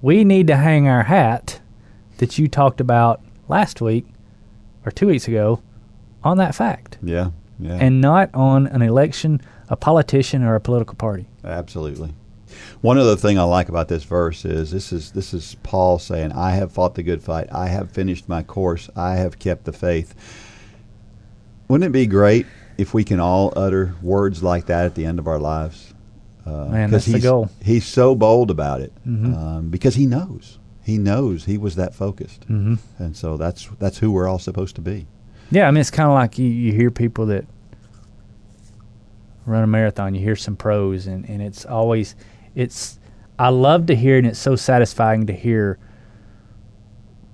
we need to hang our hat that you talked about last week or 2 weeks ago on that fact Yeah. Yeah. and not on an election, a politician or a political party. Absolutely. One other thing I like about this verse is this is this is Paul saying, "I have fought the good fight. I have finished my course. I have kept the faith." Wouldn't it be great if we can all utter words like that at the end of our lives? Uh, Man, that's the he's, goal. He's so bold about it um, because he knows. He knows he was that focused, mm-hmm. and so that's that's who we're all supposed to be. Yeah, I mean, it's kind of like you, you hear people that run a marathon, you hear some pros, and, and it's always, it's, I love to hear, and it's so satisfying to hear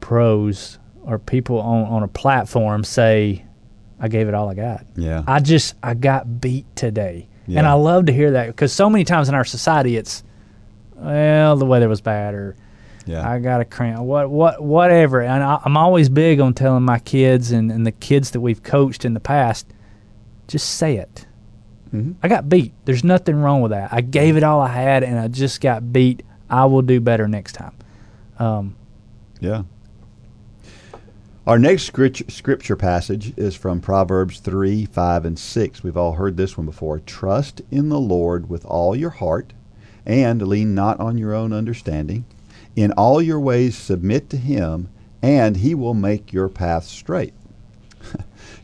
pros or people on, on a platform say, I gave it all I got. Yeah. I just, I got beat today. And I love to hear that because so many times in our society, it's, well, the weather was bad or, yeah. I got a cramp. What what whatever. And I, I'm always big on telling my kids and, and the kids that we've coached in the past, just say it. Mhm. I got beat. There's nothing wrong with that. I gave it all I had, and I just got beat. I will do better next time. Um, Yeah. Our next scripture passage is from Proverbs 3, 5, and 6. We've all heard this one before. Trust in the Lord with all your heart, and lean not on your own understanding. In all your ways submit to him, and he will make your path straight. (laughs)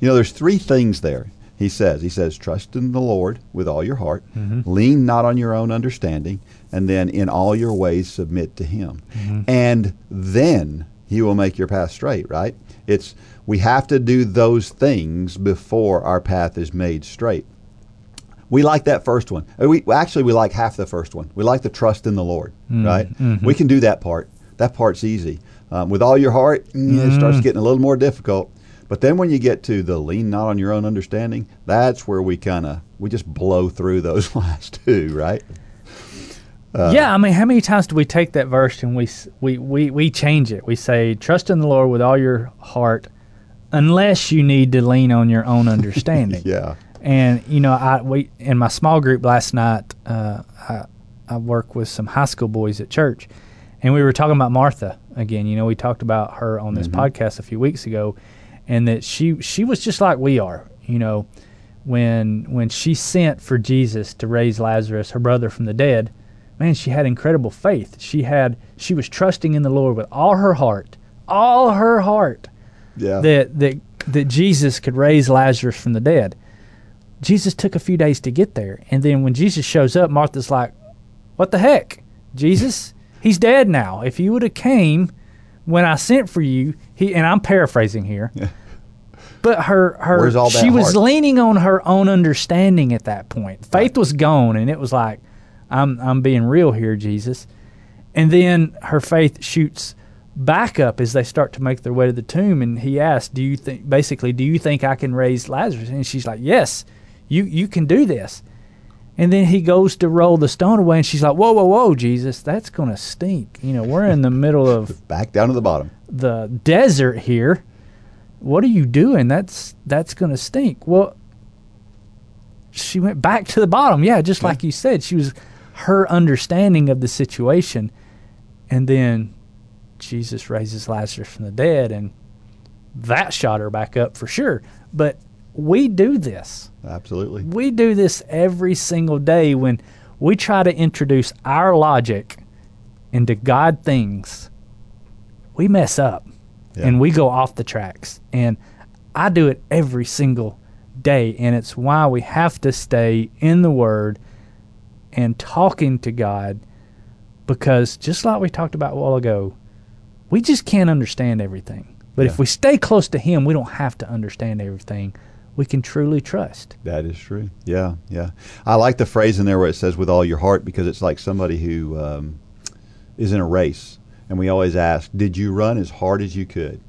you know, there's three things there. He says, he says, trust in the Lord with all your heart, lean not on your own understanding, and then in all your ways submit to him. And then he will make your path straight, right? It's we have to do those things before our path is made straight. We like that first one. Uh, We actually we like half the first one. We like the trust in the Lord, right? We can do that part. That part's easy. Um, with all your heart, mm, it starts getting a little more difficult. But then when you get to the lean not on your own understanding, that's where we kind of we just blow through those (laughs) last two, right? yeah, I mean, how many times do we take that verse and we, we we we change it? We say, "Trust in the Lord with all your heart, unless you need to lean on your own (laughs) understanding." Yeah. And you know, I we in my small group last night, uh, I, I work with some high school boys at church, and we were talking about Martha again. You know, we talked about her on this podcast a few weeks ago, and that she she was just like we are. You know, when when she sent for Jesus to raise Lazarus, her brother, from the dead, man, she had incredible faith. She had she was trusting in the Lord with all her heart, all her heart Yeah. that that that Jesus could raise Lazarus from the dead. Jesus took a few days to get there, and then when Jesus shows up, Martha's like, "What the heck, Jesus? He's dead now. If you would have came when I sent for you, he and I'm paraphrasing here." But her, her Where's all that she was leaning on her own understanding at that point. Faith was gone, and it was like, "I'm I'm being real here, Jesus." And then her faith shoots back up as they start to make their way to the tomb. And he asks, "Do you think, basically, do you think I can raise Lazarus?" And she's like, "Yes, you you can do this." And then he goes to roll the stone away, and she's like, "Whoa, whoa, whoa, Jesus, that's gonna stink." You know, we're in the middle of (laughs) Back down to the bottom. The desert here. What are you doing? That's that's gonna stink. Well, she went back to the bottom. Yeah, just like you said, she was her understanding of the situation, and then Jesus raises Lazarus from the dead, and that shot her back up for sure. But we do this. Absolutely. We do this every single day when we try to introduce our logic into God things. We mess up Yeah. and we go off the tracks. And I do it every single day. And it's why we have to stay in the Word and talking to God because just like we talked about a while ago, we just can't understand everything. But Yeah. if we stay close to Him, we don't have to understand everything. We can truly trust. That is true. Yeah, yeah. I like the phrase in there where it says "with all your heart" because it's like somebody who um, is in a race, and we always ask, "Did you run as hard as you could?"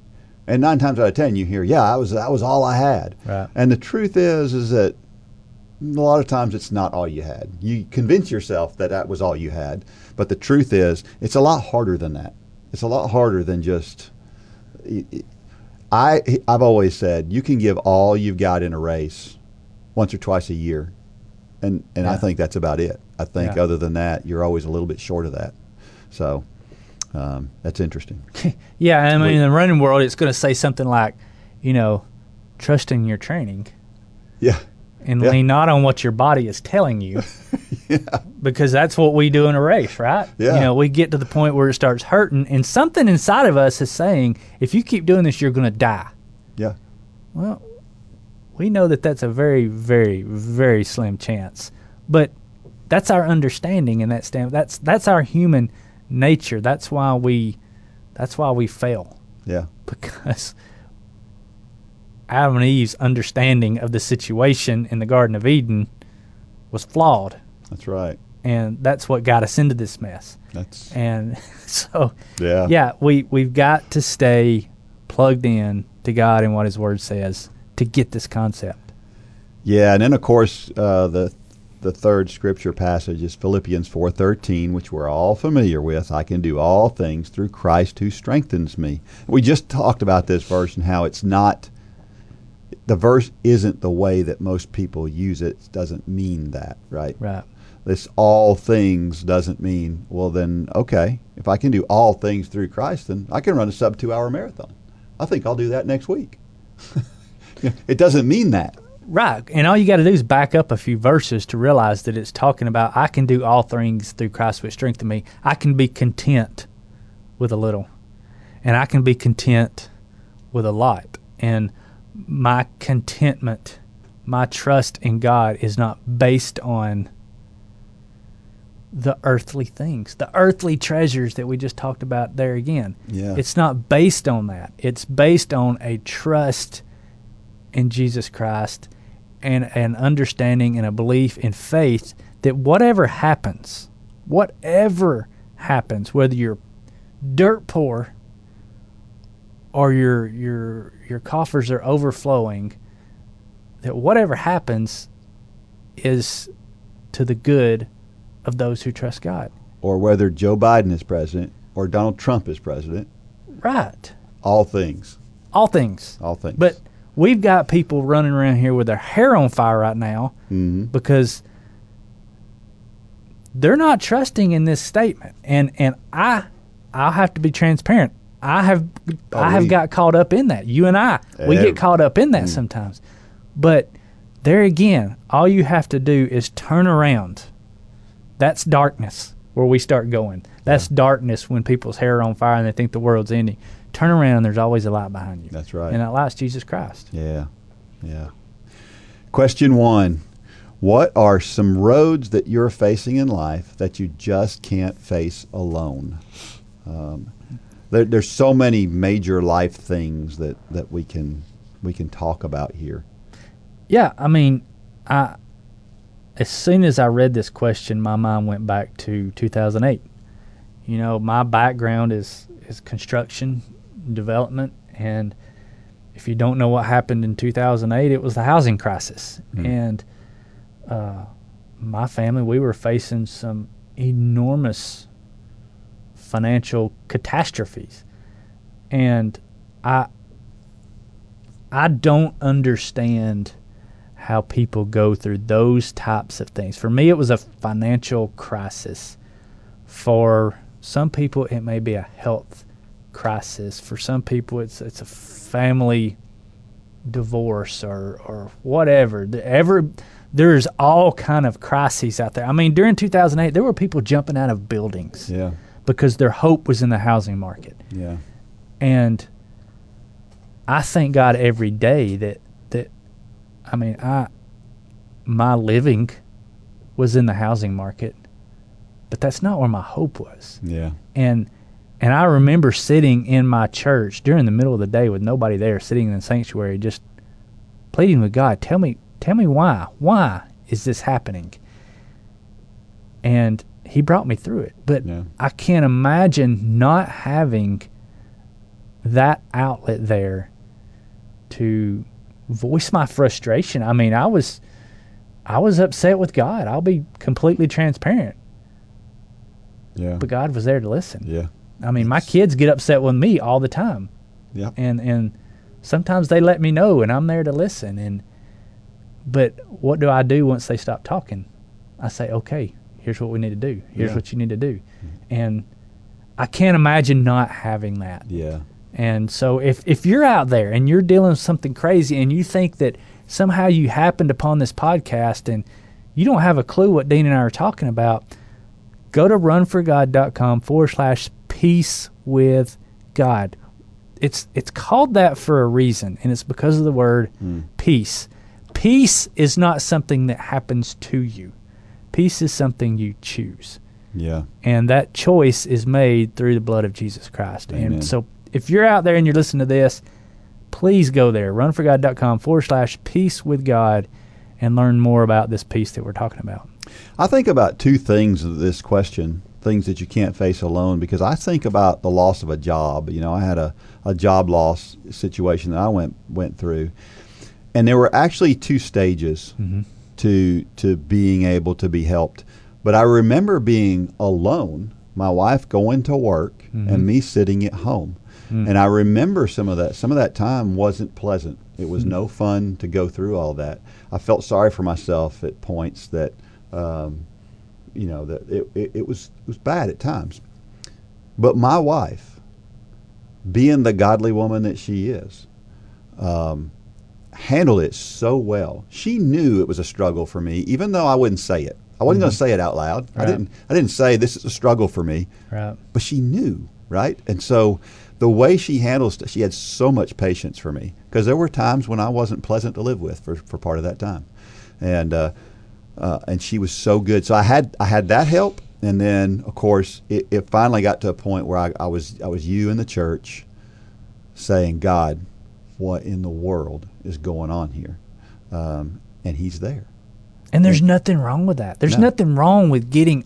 And nine times out of ten, you hear, "Yeah, I was. That was all I had." Right. And the truth is, is that a lot of times it's not all you had. You convince yourself that that was all you had, but the truth is, it's a lot harder than that. It's a lot harder than just. I I've always said you can give all you've got in a race once or twice a year, and and I think that's about it. I think Yeah. other than that, you're always a little bit short of that. So um, that's interesting. (laughs) Yeah, I mean, in the running world, it's going to say something like, you know, trust in your training Yeah, and Yeah. lean not on what your body is telling you. (laughs) yeah. Because that's what we do in a race, right? Yeah. You know, we get to the point where it starts hurting, and something inside of us is saying, if you keep doing this, you're going to die. yeah, Well, we know that that's a very, very, very slim chance, but that's our understanding, and that stand that's that's our human nature. That's why we, that's why we fail yeah, because Adam and Eve's understanding of the situation in the Garden of Eden was flawed, that's right. and that's what got us into this mess. That's And (laughs) so, yeah, yeah, we we've got to stay plugged in to God and what His Word says to get this concept. Yeah, and then of course uh, the the third scripture passage is Philippians four thirteen, which we're all familiar with. I can do all things through Christ who strengthens me. We just talked about this verse and how it's not. The verse isn't the way that most people use it. It doesn't mean that, right? Right. This all things doesn't mean well. Then okay, if I can do all things through Christ, then I can run a sub two hour marathon. I think I'll do that next week. (laughs) it doesn't mean that. Right. And all you got to do is back up a few verses to realize that it's talking about I can do all things through Christ which strengthen me. I can be content with a little. And I can be content with a lot. And my contentment, my trust in God is not based on the earthly things, the earthly treasures that we just talked about there again. Yeah. It's not based on that. It's based on a trust in Jesus Christ and an understanding and a belief in faith that whatever happens, whatever happens, whether you're dirt poor or your your your coffers are overflowing, that whatever happens is to the good of those who trust God. or whether Joe Biden is president or Donald Trump is president. Right. All things. All things. All things. But we've got people running around here with their hair on fire right now Mhm. because they're not trusting in this statement. And and I I'll have to be transparent. I have Oh, I have we- got caught up in that. You and I, we Every- get caught up in that sometimes. But there again, all you have to do is turn around. That's darkness where we start going. That's darkness when people's hair are on fire and they think the world's ending. Turn around, there's always a light behind you. That's right. And that light's Jesus Christ. Yeah, yeah. Question one What are some roads that you're facing in life that you just can't face alone? Um, there, there's so many major life things that, that we can we can talk about here. Yeah, I mean, I as soon as I read this question, my mind went back to 2008. You know, my background is is construction development, and if you don't know what happened in 2008, it was the housing crisis, and uh, my family we were facing some enormous financial catastrophes, and I I don't understand how people go through those types of things. For me, it was a financial crisis. For some people, it may be a health crisis. For some people, it's it's a family divorce or or whatever. The- Ever there's all kind of crises out there. I mean, during 2008, there were people jumping out of buildings Yeah, because their hope was in the housing market. yeah, And I thank God every day that that I mean I my living was in the housing market, but that's not where my hope was. yeah, And and I remember sitting in my church during the middle of the day with nobody there, sitting in the sanctuary, just pleading with God, tell me tell me why. Why is this happening? And he brought me through it. But Yeah. I can't imagine not having that outlet there to voice my frustration. I mean, I was I was upset with God. I'll be completely transparent. yeah, But God was there to listen. yeah, I mean, my kids get upset with me all the time, yeah, and and sometimes they let me know, and I'm there to listen. And but what do I do once they stop talking? I say, okay, here's what we need to do. Here's Yeah. what you need to do, mm-hmm. and I can't imagine not having that. yeah, And so if if you're out there and you're dealing with something crazy and you think that somehow you happened upon this podcast and you don't have a clue what Dean and I are talking about, go to runforgod.com forward slash peace with God. It's it's called that for a reason, and it's because of the word hmm. peace. Peace is not something that happens to you. Peace is something you choose yeah, and that choice is made through the blood of Jesus Christ. Amen. And so, if you're out there and you're listening to this, please go there, runforgod.com forward slash peace with God, and learn more about this peace that we're talking about. I think about two things of this question, things that you can't face alone, because I think about the loss of a job. You know, I had a, a job loss situation that I went went through, and there were actually two stages mm-hmm. to to being able to be helped. But I remember being alone, my wife going to work, and mm-hmm. me sitting at home. Mm. And I remember some of that. Some of that time wasn't pleasant. It was mm-hmm. no fun to go through all that. I felt sorry for myself at points that, um, you know, that it, it, it was it was bad at times. But my wife, being the godly woman that she is, um, handled it so well. She knew it was a struggle for me, even though I wouldn't say it. I wasn't going to say it out loud. I didn't. I didn't say this is a struggle for me Right. but she knew, right? And so the way she handles, she had so much patience for me because there were times when I wasn't pleasant to live with for, for part of that time, and uh, uh, and she was so good. So I had I had that help, and then of course it, it finally got to a point where I, I was I was you in the church, saying, God, what in the world is going on here? Um, and He's there. And there's nothing wrong with that. There's No. nothing wrong with getting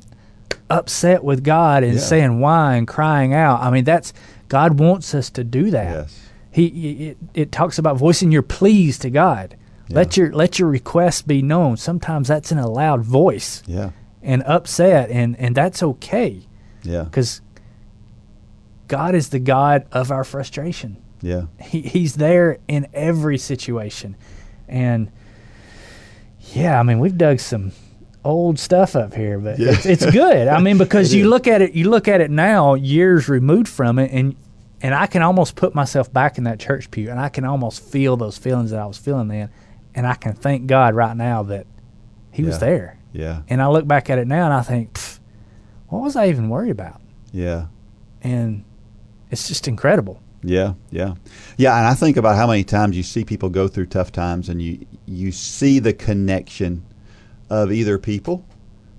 upset with God and Yeah. saying why and crying out. I mean, that's God wants us to do that. Yes. He it, it talks about voicing your pleas to God. Let your let your requests be known. Sometimes that's in a loud voice Yeah. and upset and and that's okay. Yeah. Because God is the God of our frustration. Yeah. He, he's there in every situation. And yeah, I mean, we've dug some old stuff up here, but Yeah. it's, it's good. I mean, (laughs) because you is. look at it, you look at it now, years removed from it, and and I can almost put myself back in that church pew, and I can almost feel those feelings that I was feeling then, and I can thank God right now that He was there. Yeah. And I look back at it now, and I think, what was I even worried about? Yeah. And it's just incredible. Yeah, yeah, yeah. And I think about how many times you see people go through tough times, and you you see the connection of either people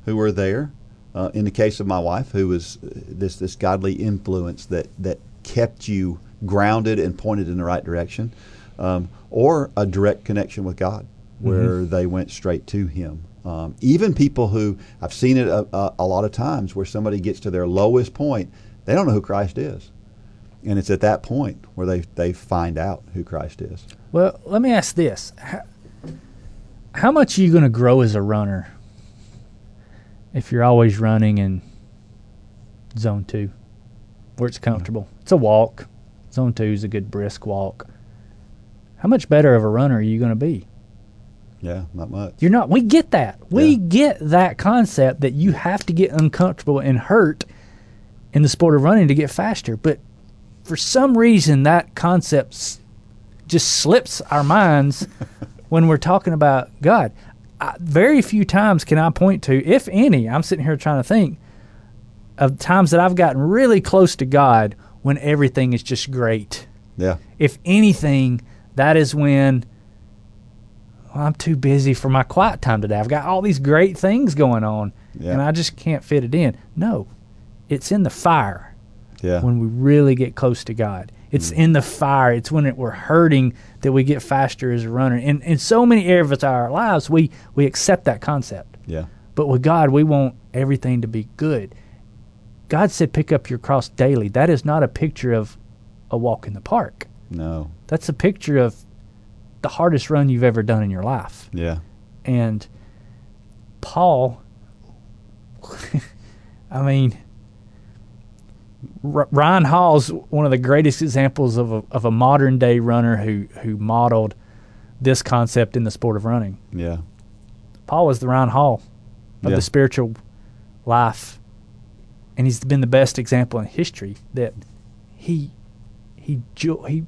who were there. Uh, in the case of my wife, who was uh, this this godly influence that that kept you grounded and pointed in the right direction, um, or a direct connection with God, where they went straight to Him. Um, even people who I've seen it a, a, a lot of times, where somebody gets to their lowest point, they don't know who Christ is. And it's at that point where they, they find out who Christ is. Well, let me ask this: How, how much are you going to grow as a runner if you're always running in zone two, where it's comfortable? It's a walk. Zone two is a good brisk walk. How much better of a runner are you going to be? Yeah, not much. You're not. We get that. We Yeah. get that concept that you have to get uncomfortable and hurt in the sport of running to get faster. But for some reason, that concept just slips our minds (laughs) when we're talking about God. I, very few times can I point to, if any, I'm sitting here trying to think of times that I've gotten really close to God when everything is just great Yeah, if anything, that is when well, I'm too busy for my quiet time today. I've got all these great things going on, Yeah. and I just can't fit it in. No, it's in the fire yeah, when we really get close to God. It's mm. in the fire. It's when it, we're hurting that we get faster as a runner. And in so many areas of our lives, we, we accept that concept. yeah, But with God, we want everything to be good. God said, pick up your cross daily. That is not a picture of a walk in the park. no, That's a picture of the hardest run you've ever done in your life. yeah, And Paul, (laughs) I mean, R- Ryan Hall's one of the greatest examples of a, of a modern day runner who, who modeled this concept in the sport of running. yeah, Paul was the Ryan Hall of Yeah. the spiritual life, and he's been the best example in history that he he he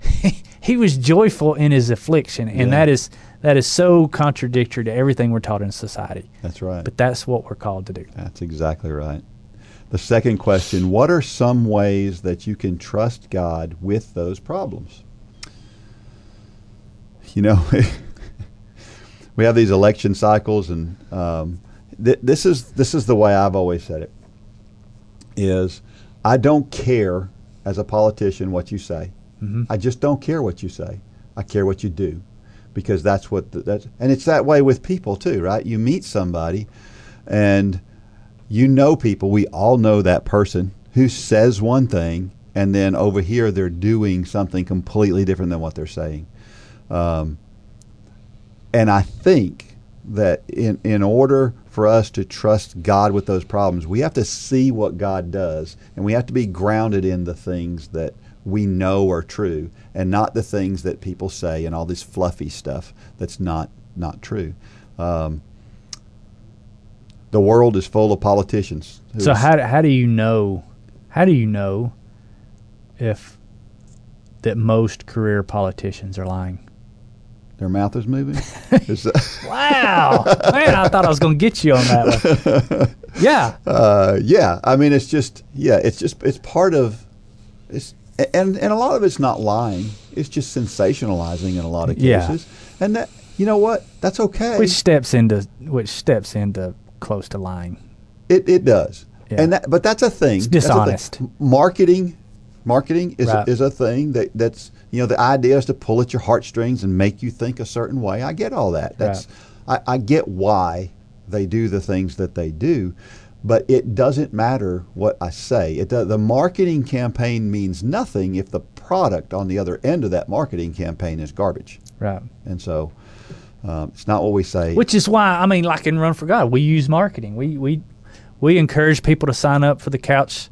(laughs) he was joyful in his affliction, and Yeah. that is that is so contradictory to everything we're taught in society. that's right. But that's what we're called to do. That's exactly right. The second question What are some ways that you can trust God with those problems? You know, (laughs) we have these election cycles, and um, th- this is this is the way I've always said it. Is I don't care as a politician what you say. I just don't care what you say. I care what you do, because that's what the, that's and it's that way with people too, right? You meet somebody, and you know people. We all know that person who says one thing, and then over here they're doing something completely different than what they're saying. Um, and I think that in, in order for us to trust God with those problems, we have to see what God does, and we have to be grounded in the things that we know are true, and not the things that people say and all this fluffy stuff that's not not true. Um, the world is full of politicians. So how do- how do you know how do you know if that most career politicians are lying? their mouth is moving? (laughs) Is Wow, man! I thought I was going to get you on that one. (laughs) Yeah, Uh, yeah, I mean, it's just yeah, it's just it's part of it's and and a lot of it's not lying. It's just sensationalizing in a lot of cases. Yeah. and that you know what that's okay. which steps into which steps into close to lying. it it does, Yeah. and that but that's a thing. It's a thing. dishonest. Marketing, marketing is Right. is a thing that that's you know the idea is to pull at your heartstrings and make you think a certain way. I get all that. That's I, I get why they do the things that they do. But it doesn't matter what I say. It does, the marketing campaign means nothing if the product on the other end of that marketing campaign is garbage. Right. And so um, it's not what we say. Which is why I mean, like in Run for God, we use marketing. We we we encourage people to sign up for the couch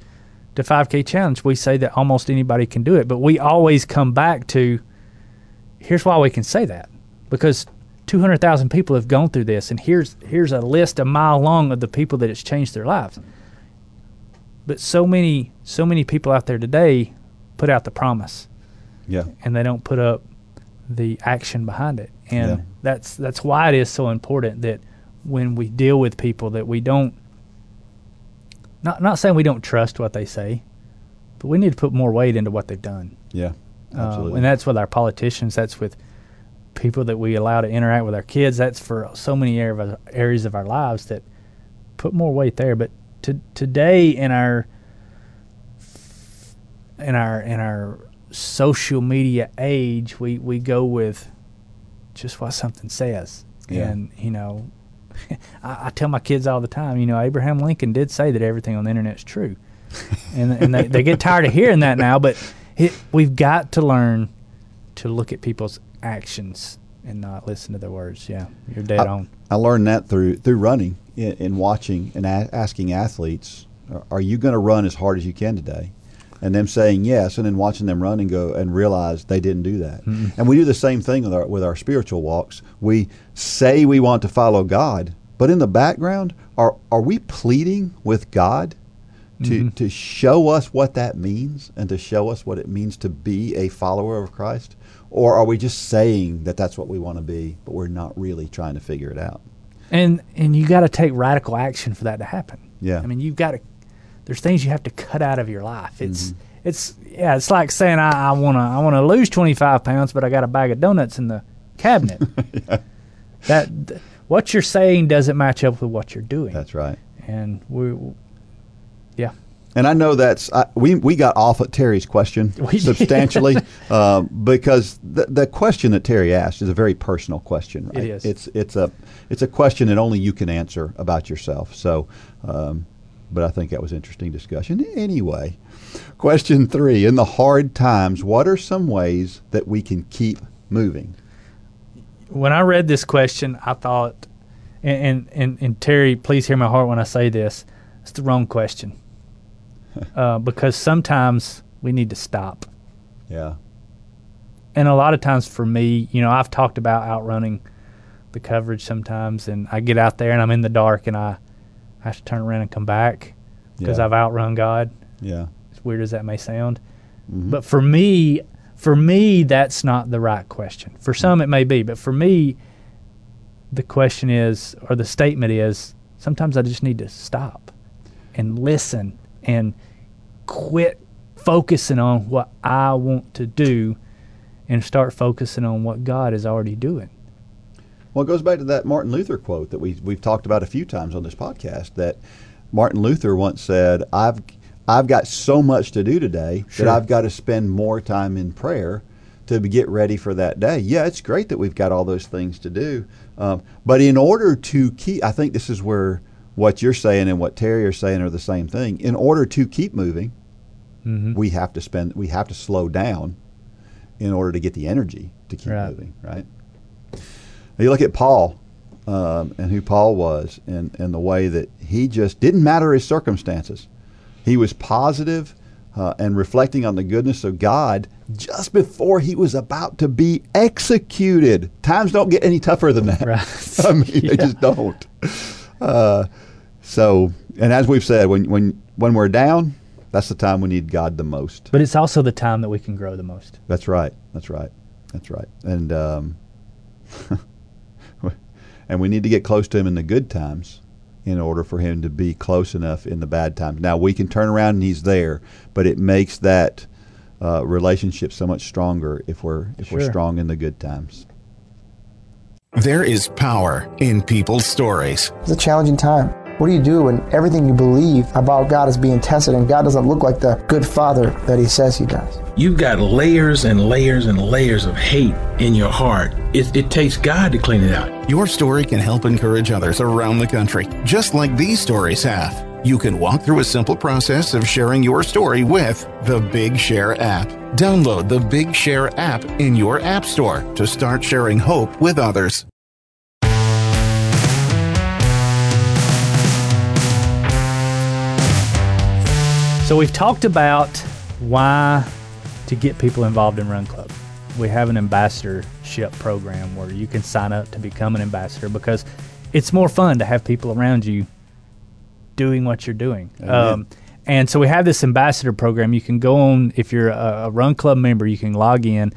to 5K challenge. We say that almost anybody can do it, but we always come back to here's why we can say that because 200,000 people have gone through this, and here's here's a list a mile long of the people that it's changed their lives. But so many so many people out there today put out the promise, Yeah. and they don't put up the action behind it, and Yeah. that's that's why it is so important that when we deal with people that we don't not not saying we don't trust what they say, but we need to put more weight into what they've done. Yeah. Uh, Absolutely. and that's with our politicians. That's with people that we allow to interact with our kids. That's for so many area of our- areas of our lives that put more weight there. But to, today in our in our in our social media age, we, we go with just what something says. Yeah. And you know, (laughs) I, I tell my kids all the time. You know, Abraham Lincoln did say that everything on the internet is true, (laughs) and and they, they get tired of hearing that now. But it, we've got to learn to look at people's actions and not listen to their words. Yeah, you're dead I, on. I learned that through through running in, in watching and a- asking athletes, are, you going to run as hard as you can today? And them saying yes, and then watching them run and go and realize they didn't do that. Mm-hmm. And we do the same thing with our with our spiritual walks. We say we want to follow God, but in the background, are are we pleading with God to mm-hmm. to show us what that means and to show us what it means to be a follower of Christ? Or are we just saying that that's what we want to be, but we're not really trying to figure it out? And and you got to take radical action for that to happen. Yeah. I mean, you've got to. There's things you have to cut out of your life. It's mm-hmm. it's yeah. It's like saying I, I wanna I wanna lose 25 pounds, but I got a bag of donuts in the cabinet. (laughs) That th- what you're saying doesn't match up with what you're doing. That's right. and we, yeah. And I know that's I, we we got off at Terry's question (laughs) substantially um, (laughs) because the the question that Terry asked is a very personal question. Right? It is. It's it's a it's a question that only you can answer about yourself. So, um, but I think that was interesting discussion. Anyway, question three: In the hard times, what are some ways that we can keep moving? when I read this question, I thought, and, and, and Terry, please hear my heart when I say this, it's the wrong question. Uh, because sometimes we need to stop. Yeah. And a lot of times for me, you know, I've talked about outrunning the coverage sometimes, and I get out there and I'm in the dark and I have to turn around and come back because Yeah. I've outrun God. Yeah. As weird as that may sound. But for me, for me, that's not the right question. For some, it may be, but for me, the question is, or the statement is, sometimes I just need to stop and listen and quit focusing on what I want to do and start focusing on what God is already doing. Well, it goes back to that Martin Luther quote that we we've talked about a few times on this podcast. That Martin Luther once said, "I've I've got so much to do today Sure. that I've got to spend more time in prayer to get ready for that day." Yeah, it's great that we've got all those things to do, um, but in order to keep, I think this is where what you're saying and what Terry are saying are the same thing. In order to keep moving, we have to spend we have to slow down in order to get the energy to keep Right. moving. Right. You look at Paul um, and who Paul was, and, and the way that he just didn't matter his circumstances. He was positive, uh, and reflecting on the goodness of God just before he was about to be executed. Times don't get any tougher than that. Right. (laughs) I mean, they just don't. Uh, so, and as we've said, when when when we're down, that's the time we need God the most. But it's also the time that we can grow the most. That's right. That's right. That's right. And um, (laughs) and we need to get close to him in the good times in order for him to be close enough in the bad times. Now we can turn around and he's there, but it makes that uh, relationship so much stronger if we're if we're strong in the good times. There is power in people's stories. It's a challenging time. What do you do when everything you believe about God is being tested and God doesn't look like the good father that he says he does? You've got layers and layers and layers of hate in your heart. It, it takes God to clean it out. Your story can help encourage others around the country, just like these stories have. You can walk through a simple process of sharing your story with the Big Share app. Download the Big Share app in your App Store to start sharing hope with others. So we've talked about why to get people involved in Run Club. We have an ambassadorship program where you can sign up to become an ambassador because it's more fun to have people around you doing what you're doing. Um, and so we have this ambassador program. You can go on if you're a, a Run Club member, you can log in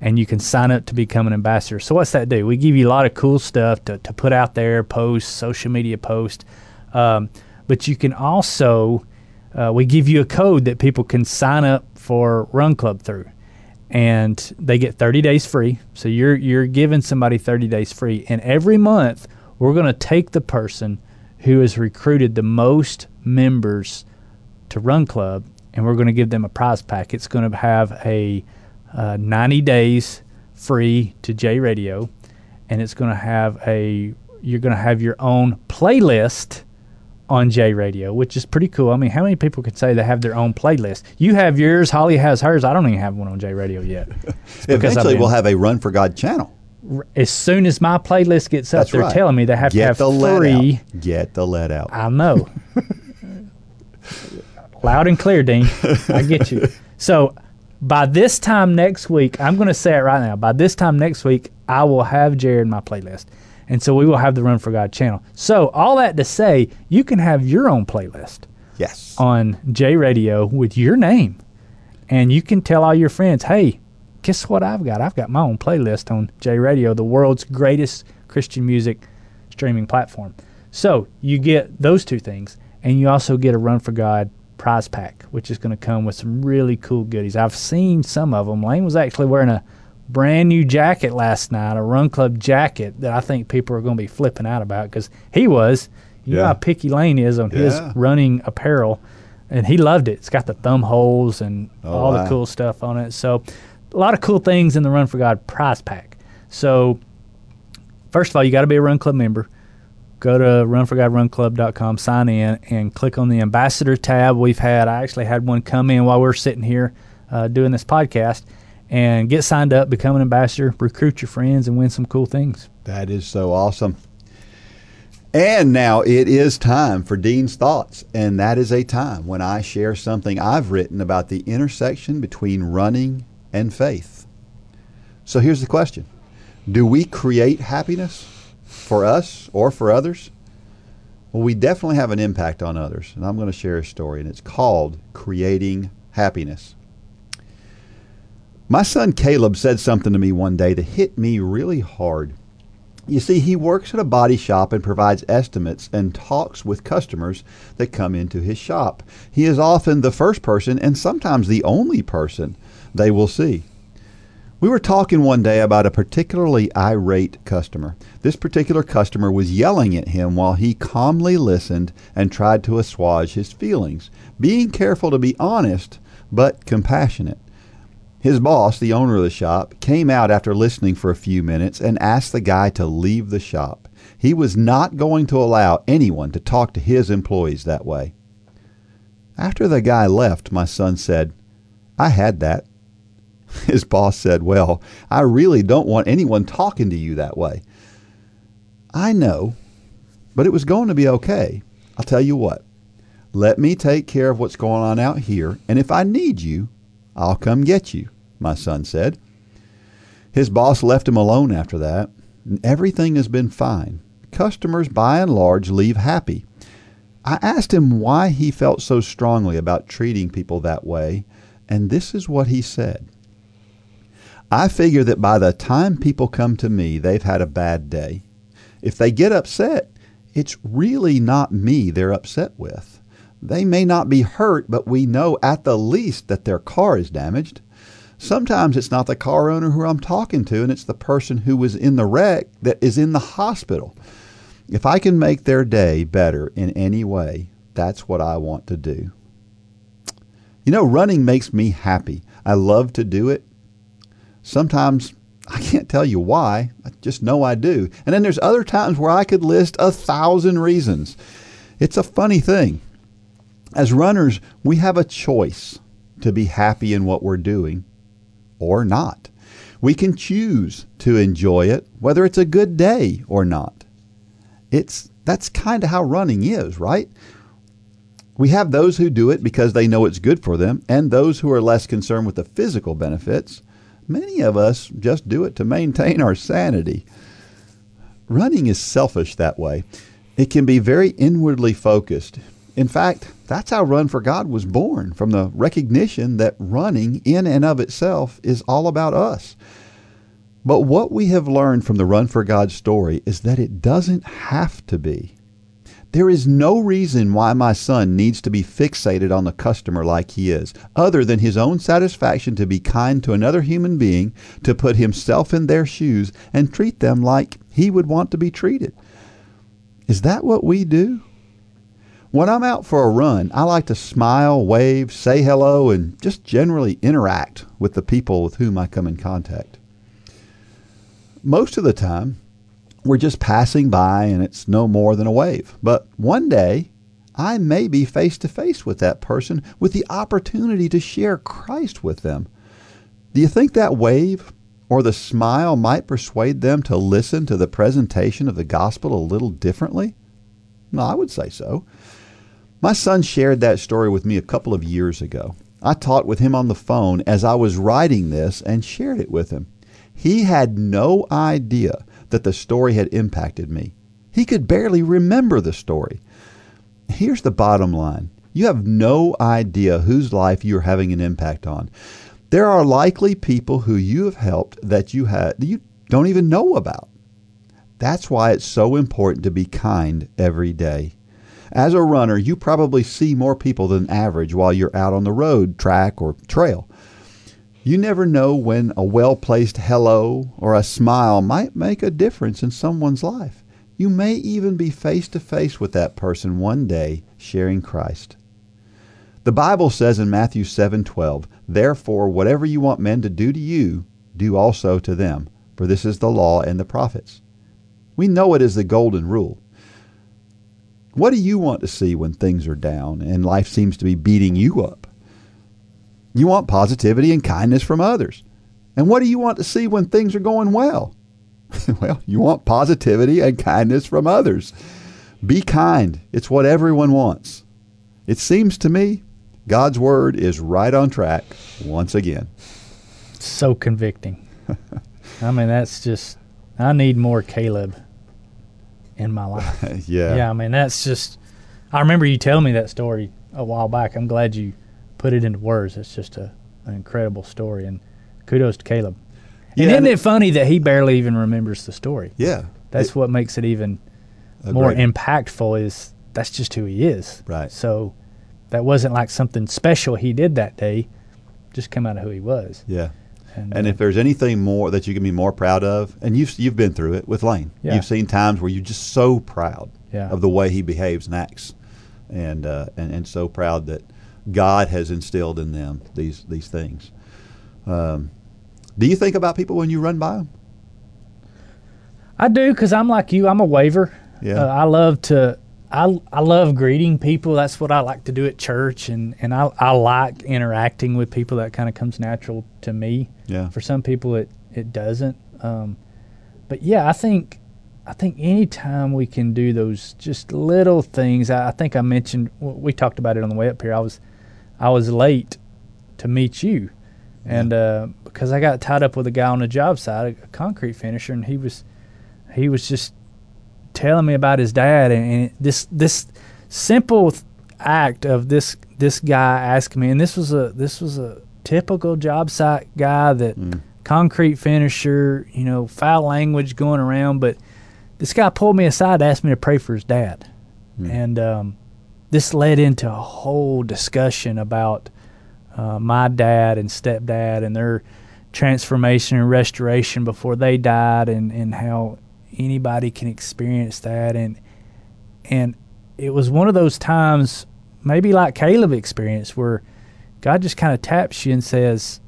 and you can sign up to become an ambassador. So what's that do? We give you a lot of cool stuff to, to put out there, posts, social media posts. Um, but you can also uh, we give you a code that people can sign up for Run Club through, and they get 30 days free. So you're you're giving somebody 30 days free, and every month we're going to take the person who has recruited the most members to Run Club, and we're going to give them a prize pack. It's going to have a uh, 90 days free to J Radio, and it's going to have a you're going to have your own playlist on J Radio, which is pretty cool. I mean, how many people could say they have their own playlist? You have yours, Holly has hers. I don't even have one on J Radio yet. (laughs) Eventually, we'll have a Run for God channel. As soon as my playlist gets up, That's they're right. telling me they have Get to have the three. Get the let out. I know. (laughs) Loud and clear, Dean. I get you. So by this time next week, I'm going to say it right now. By this time next week, I will have Jared in my playlist. And so we will have the Run for God channel. So all that to say, you can have your own playlist Yes. on J Radio with your name. And you can tell all your friends, hey, guess what I've got? I've got my own playlist on J Radio, the world's greatest Christian music streaming platform. So you get those two things, and you also get a Run for God prize pack, which is going to come with some really cool goodies. I've seen some of them. Lane was actually wearing a brand new jacket last night, a Run Club jacket that I think people are going to be flipping out about because he was. You know how picky Lane is on his running apparel, and he loved it. It's got the thumb holes and Oh, all wow. the cool stuff on it. So, a lot of cool things in the Run for God prize pack. So, first of all, you got to be a Run Club member. Go to runforgodrunclub.com, sign in, and click on the ambassador tab. We've had, I actually had one come in while we are sitting here uh, doing this podcast, and get signed up, become an ambassador, recruit your friends, and win some cool things. That is so awesome. And now it is time for Dean's Thoughts. And that is a time when I share something I've written about the intersection between running and faith. So here's the question Do we create happiness for us or for others? Well, we definitely have an impact on others. And I'm going to share a story, and it's called Creating Happiness. My son Caleb said something to me one day that hit me really hard. You see, he works at a body shop and provides estimates and talks with customers that come into his shop. He is often the first person and sometimes the only person they will see. We were talking one day about a particularly irate customer. This particular customer was yelling at him while he calmly listened and tried to assuage his feelings, being careful to be honest but compassionate. His boss, the owner of the shop, came out after listening for a few minutes and asked the guy to leave the shop. He was not going to allow anyone to talk to his employees that way. After the guy left, my son said, I had that. (laughs) His boss said, Well, I really don't want anyone talking to you that way. I know, but it was going to be okay. I'll tell you what. Let me take care of what's going on out here, and if I need you, I'll come get you, my son said. His boss left him alone after that. Everything has been fine. Customers, by and large, leave happy. I asked him why he felt so strongly about treating people that way, and this is what he said. I figure that by the time people come to me, they've had a bad day. If they get upset, it's really not me they're upset with. They may not be hurt, but we know at the least that their car is damaged. Sometimes it's not the car owner who I'm talking to, and it's the person who was in the wreck that is in the hospital. If I can make their day better in any way, that's what I want to do. You know, running makes me happy. I love to do it. Sometimes I can't tell you why. I just know I do. And then there's other times where I could list a thousand reasons. It's a funny thing. As runners, we have a choice to be happy in what we're doing or not. We can choose to enjoy it, whether it's a good day or not. It's that's kind of how running is, right? We have those who do it because they know it's good for them, and those who are less concerned with the physical benefits. Many of us just do it to maintain our sanity. Running is selfish that way. It can be very inwardly focused. In fact, that's how Run for God was born from the recognition that running in and of itself is all about us. But what we have learned from the Run for God story is that it doesn't have to be. There is no reason why my son needs to be fixated on the customer like he is, other than his own satisfaction to be kind to another human being, to put himself in their shoes, and treat them like he would want to be treated. Is that what we do? When I'm out for a run, I like to smile, wave, say hello, and just generally interact with the people with whom I come in contact. Most of the time, we're just passing by and it's no more than a wave. But one day, I may be face to face with that person with the opportunity to share Christ with them. Do you think that wave or the smile might persuade them to listen to the presentation of the gospel a little differently? I would say so. My son shared that story with me a couple of years ago. I talked with him on the phone as I was writing this and shared it with him. He had no idea that the story had impacted me. He could barely remember the story. Here's the bottom line you have no idea whose life you're having an impact on. There are likely people who you have helped that you had you don't even know about. That's why it's so important to be kind every day. As a runner, you probably see more people than average while you're out on the road, track, or trail. You never know when a well placed hello or a smile might make a difference in someone's life. You may even be face to face with that person one day sharing Christ. The Bible says in Matthew 7:12, "Therefore whatever you want men to do to you, do also to them, for this is the law and the prophets." We know it is the golden rule. What do you want to see when things are down and life seems to be beating you up? You want positivity and kindness from others. And what do you want to see when things are going well? (laughs) well, you want positivity and kindness from others. Be kind. It's what everyone wants. It seems to me God's word is right on track once again. So convicting. (laughs) I mean, that's just, I need more Caleb in my life. (laughs) yeah. Yeah, I mean, that's just, I remember you telling me that story a while back. I'm glad you put it into words. It's just a, an incredible story, and kudos to Caleb. And Yeah, isn't and it funny that he barely even remembers the story? Yeah. That's It- what makes it even a more impactful. Is that's just who he is. Right. So that wasn't like something special he did that day. Just come out of who he was. Yeah. And, And uh, if there's anything more that you can be more proud of, and you've you've been through it with Lane, Yeah. you've seen times where you're just so proud Yeah. of the way he behaves and acts, and uh, and and so proud that God has instilled in them these these things. Um, do you think about people when you run by them? I do because I'm like you. I'm a waver. Yeah. Uh, I love to. I I love greeting people. That's what I like to do at church, and and I I like interacting with people. That kind of comes natural to me. Yeah. For some people, it it doesn't. Um, but yeah, I think I think anytime we can do those just little things. I, I think I mentioned we talked about it on the way up here. I was I was late to meet you, and uh, because I got tied up with a guy on the job site, a, a concrete finisher, and he was he was just telling me about his dad and, and this this simple act of this this guy asking me and this was a this was a typical job site guy that concrete finisher you know foul language going around but this guy pulled me aside to ask me to pray for his dad. And um, this led into a whole discussion about uh, my dad and stepdad and their transformation and restoration before they died and, and how anybody can experience that and and it was one of those times maybe like Caleb experienced where God just kind of taps you and says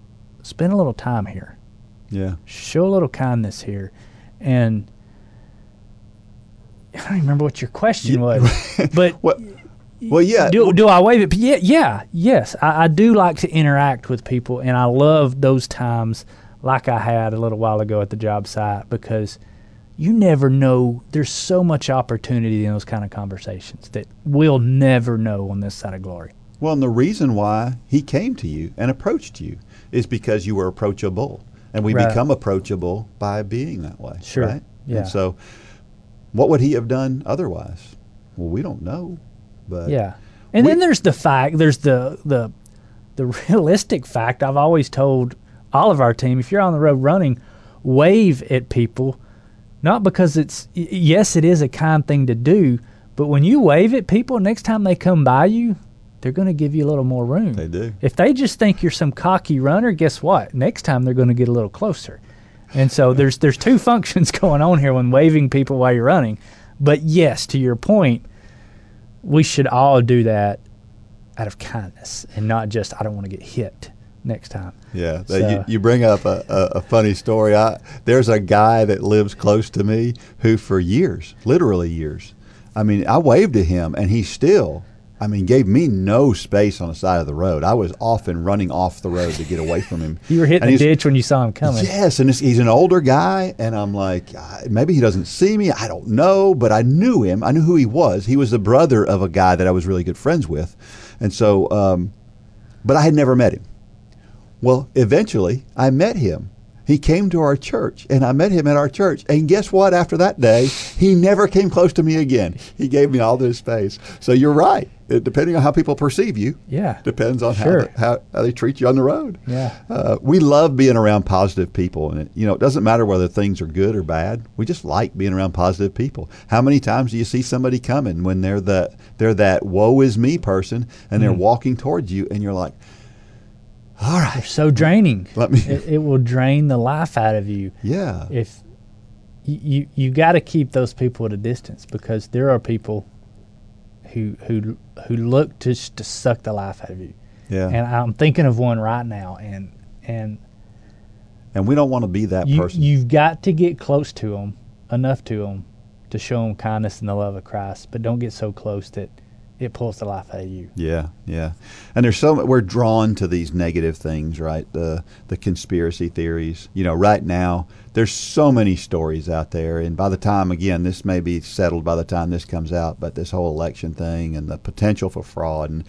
spend a little time here Yeah. show a little kindness here and (laughs) I don't even remember what your question was (laughs) but Well, well, yeah. do, do I wave it? Yeah, yeah, yes. I, I do like to interact with people, and I love those times like I had a little while ago at the job site because you never know. There's so much opportunity in those kind of conversations that we'll never know on this side of glory. Well, and the reason why he came to you and approached you is because you were approachable. And we Right. become approachable by being that way. Sure. Right? Yeah. And so, what would he have done otherwise? Well, we don't know. But Yeah. And We- then there's the fact, there's the the the (laughs) realistic fact I've always told all of our team, if you're on the road running, wave at people, not because it's yes, it is a kind thing to do, but when you wave at people next time they come by you, they're going to give you a little more room. They do. If they just think you're some cocky runner, guess what? Next time they're going to get a little closer. And so there's there's two (laughs) functions going on here when waving people while you're running. But yes, to your point, we should all do that out of kindness and not just I don't want to get hit next time. Yeah, So- you, you bring up a, a, a funny story. I, there's a guy that lives close to me who, for years, literally years, I mean, I waved to him and he still, I mean, gave me no space on the side of the road. I was often running off the road to get away from him. (laughs) You were hitting the ditch when you saw him coming. Yes, and it's, he's an older guy, and I'm like, "Ah, maybe he doesn't see me. I don't know, but I knew him. I knew who he was. He was the brother of a guy that I was really good friends with, and so, um, but I had never met him. Well, eventually, I met him. He came to our church, and I met him at our church. And guess what? After that day, he never came close to me again. He gave me all this space. So you're right. It, depending on how people perceive you, Yeah. depends on Sure. how, the, how how they treat you on the road. Yeah. Uh, we love being around positive people, and it, you know it doesn't matter whether things are good or bad. We just like being around positive people. How many times do you see somebody coming when they're the they're that woe is me person, and they're Mm. walking towards you, and you're like, all right, So draining. Let me- it, it will drain the life out of you. yeah, if you you, you got to keep those people at a distance because there are people who who who look to to suck the life out of you. yeah, And I'm thinking of one right now, and and and we don't want to be that you person. you've got to get close to them enough to them to show them kindness and the love of Christ, but don't get so close that it pulls the life out of you. Yeah, yeah. And there's so we're drawn to these negative things, right? The the conspiracy theories. You know, right now there's so many stories out there, and by the time again this may be settled by the time this comes out, but this whole election thing and the potential for fraud and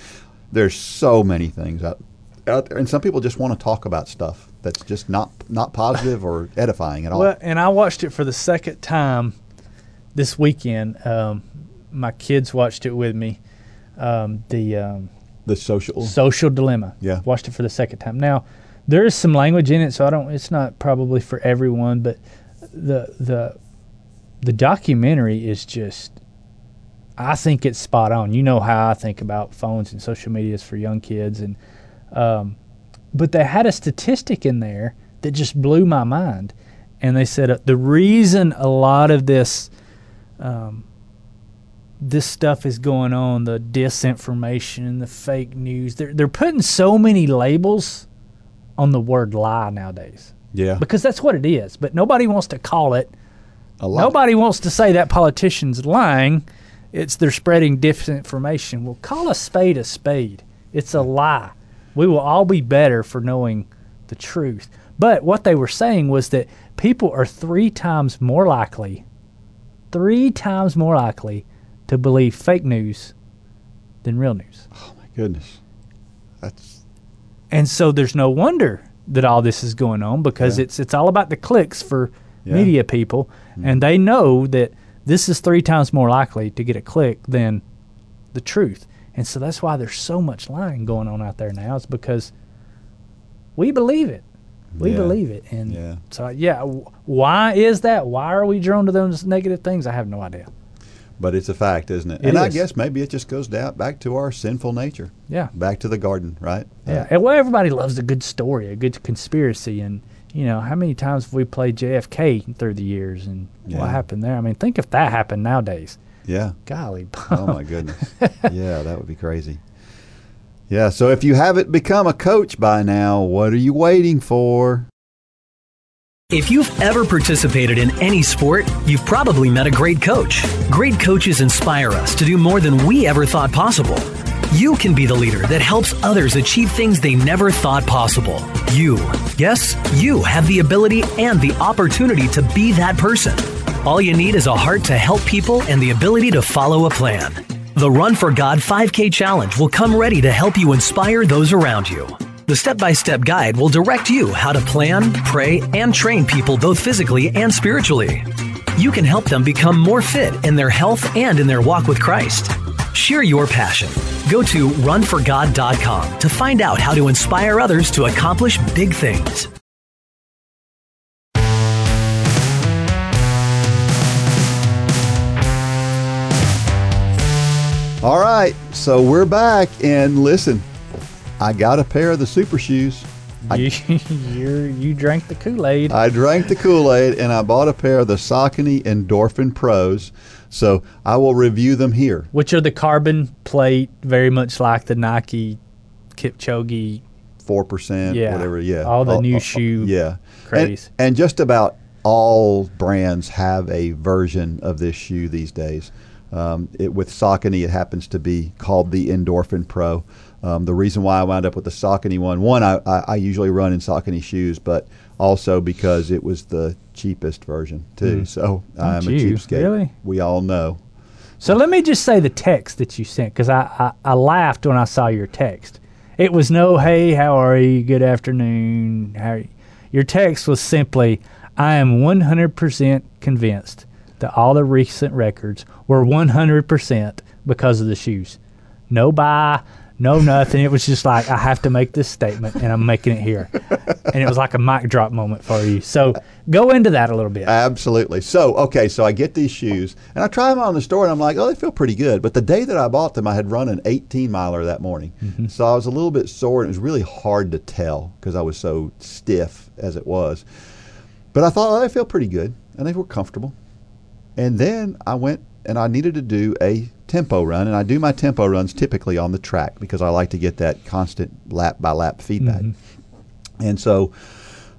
there's so many things out out there, and some people just want to talk about stuff that's just not not positive or (laughs) edifying at all. Well, and I watched it for the second time this weekend. Um, my kids watched it with me. Um, the um, the social, Social Dilemma. Yeah. Watched it for the second time. Now, there is some language in it, so I don't. It's not probably for everyone, but the the the documentary is just. I think it's spot on. You know how I think about phones and social medias for young kids, and um, but they had a statistic in there that just blew my mind, and they said uh, the reason a lot of this um, this stuff is going on the disinformation and the fake news. They're, they're putting so many labels on the word lie nowadays. Yeah, because that's what it is. But nobody wants to call it. A lot. nobody wants to say that politician's lying. It's they're spreading disinformation. Well call a spade a spade. It's a lie. We will all be better for knowing the truth. But what they were saying was that people are three times more likely three times more likely to believe fake news than real news. Oh my goodness, that's And so there's no wonder that all this is going on because Yeah. it's it's all about the clicks for Yeah. Mm-hmm. media people and they know that this is three times more likely to get a click than the truth. And so that's why there's so much lying going on out there now is because we believe it. We Yeah. believe it. And so yeah, why is that? Why are we drawn to those negative things? I have no idea. But it's a fact, isn't it? It and I guess maybe it just goes down back to our sinful nature. Yeah. back to the garden, right? Yeah, and well, everybody loves a good story, a good conspiracy, and you know how many times have we played JFK through the years, and Yeah. what happened there? I mean, think if that happened nowadays. Yeah. Golly, Oh (laughs) my goodness. yeah, that would be crazy. Yeah, so if you haven't become a coach by now, what are you waiting for? If you've ever participated in any sport, you've probably met a great coach. Great coaches inspire us to do more than we ever thought possible. You can be the leader that helps others achieve things they never thought possible. You, yes, you have the ability and the opportunity to be that person. All you need is a heart to help people and the ability to follow a plan. The Run for God 5K Challenge will come ready to help you inspire those around you. The step by step guide will direct you how to plan, pray, and train people both physically and spiritually. You can help them become more fit in their health and in their walk with Christ. Share your passion. Go to runforgod.com to find out how to inspire others to accomplish big things. All right, so we're back, and listen, I got a pair of the super shoes. (laughs) You, you're, you drank the Kool Aid. I drank the Kool Aid, and I bought a pair of the Saucony Endorphin Pros. So I will review them here. Which are the carbon plate, very much like the Nike Kipchoge. Four percent, Yeah. whatever. Yeah, All the new all- shoe Yeah, craze. And, and just about all brands have a version of this shoe these days. Um, it, with Saucony, it happens to be called the Endorphin Pro. Um, the reason why I wound up with the Saucony one, one, I, I, I usually run in Saucony shoes, but also because it was the cheapest version too. Mm. So I'm a you? cheapskate. Really? We all know. So let me just say the text that you sent because I, I, I laughed when I saw your text. It was no, hey, how are you? Good afternoon. How are you? Your text was simply, I am 100% convinced that all the recent records were 100% because of the shoes. No buy, no nothing. It was just like, I have to make this statement and I'm making it here. and it was like a mic drop moment for you. So go into that a little bit. Absolutely. So, okay, so I get these shoes and I try them on in the store and I'm like, oh, they feel pretty good. But the day that I bought them, I had run an 18 miler that morning. Mm-hmm. So I was a little bit sore and it was really hard to tell because I was so stiff as it was. But I thought, oh, they feel pretty good and they were comfortable. And then I went and I needed to do a tempo run. And I do my tempo runs typically on the track because I like to get that constant lap by lap feedback. Mm-hmm. And so